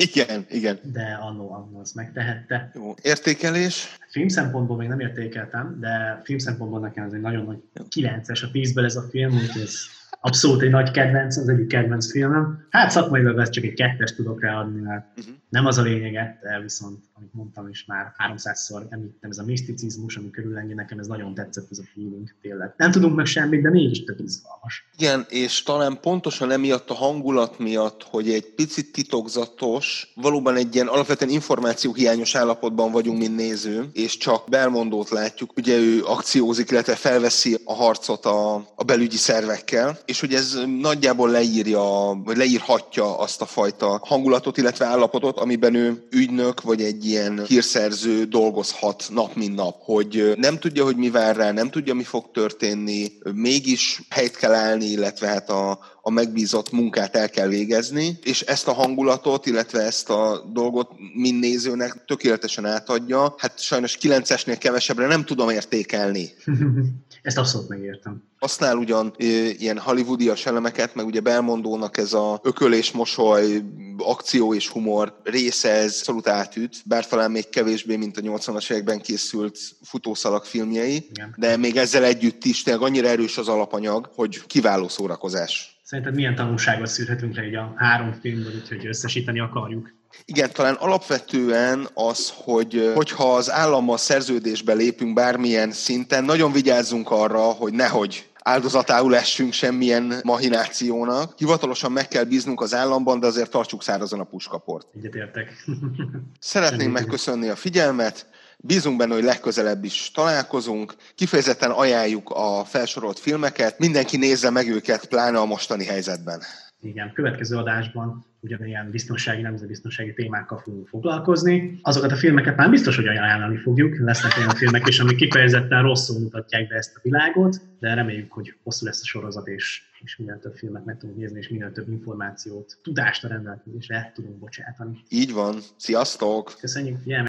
[SPEAKER 1] Igen, igen.
[SPEAKER 2] De annó, annó azt megtehette.
[SPEAKER 1] Jó. Értékelés?
[SPEAKER 2] Film szempontból még nem értékeltem, de film szempontból nekem ez egy nagyon nagy 9-es a 10 ez a film, úgyhogy ez abszolút egy nagy kedvenc, az egyik kedvenc filmem. Hát szakmailag ezt csak egy kettes tudok ráadni, mert uh-huh. nem az a lényege, de viszont, amit mondtam is már 300-szor említettem, ez a miszticizmus, ami körülengyi, nekem ez nagyon tetszett ez a feeling, tényleg. Nem tudunk meg semmit, de mégis tök izgalmas.
[SPEAKER 1] Igen, és talán pontosan emiatt a hangulat miatt, hogy egy picit titokzatos, valóban egy ilyen alapvetően információhiányos állapotban vagyunk, mint néző, és csak belmondót látjuk, ugye ő akciózik, illetve felveszi a harcot a, a belügyi szervekkel, és hogy ez nagyjából leírja, vagy leírhatja azt a fajta hangulatot, illetve állapotot, amiben ő ügynök, vagy egy ilyen hírszerző dolgozhat nap, mint nap, hogy nem tudja, hogy mi vár rá, nem tudja, mi fog történni, mégis helyt kell állni, illetve hát a, a megbízott munkát el kell végezni, és ezt a hangulatot, illetve ezt a dolgot mind nézőnek tökéletesen átadja. Hát sajnos 9-esnél kevesebbre nem tudom értékelni.
[SPEAKER 2] Ezt abszolút megértem.
[SPEAKER 1] Használ ugyan e, ilyen hollywoodias elemeket, meg ugye Belmondónak ez a ökölés, mosoly, akció és humor része ez abszolút átüt, bár talán még kevésbé, mint a 80-as években készült futószalag filmjei, Igen. de még ezzel együtt is tényleg annyira erős az alapanyag, hogy kiváló szórakozás.
[SPEAKER 2] Szerinted milyen tanulságot szűrhetünk le így a három filmből, úgyhogy összesíteni akarjuk?
[SPEAKER 1] Igen, talán alapvetően az, hogy hogyha az állammal szerződésbe lépünk bármilyen szinten, nagyon vigyázzunk arra, hogy nehogy áldozatául essünk semmilyen mahinációnak. Hivatalosan meg kell bíznunk az államban, de azért tartsuk szárazon a puskaport.
[SPEAKER 2] Egyetértek.
[SPEAKER 1] Szeretném megköszönni a figyelmet. Bízunk benne, hogy legközelebb is találkozunk. Kifejezetten ajánljuk a felsorolt filmeket. Mindenki nézze meg őket, pláne a mostani helyzetben.
[SPEAKER 2] Igen, következő adásban ugyanilyen biztonsági, nemzetbiztonsági témákkal fogunk foglalkozni. Azokat a filmeket már biztos, hogy ajánlani fogjuk. Lesznek olyan filmek is, amik kifejezetten rosszul mutatják be ezt a világot, de reméljük, hogy hosszú lesz a sorozat, és, és minél több filmet meg tudunk nézni, és minél több információt, tudást a rendelkezésre tudunk bocsátani.
[SPEAKER 1] Így van. Sziasztok!
[SPEAKER 2] Köszönjük figyelmet!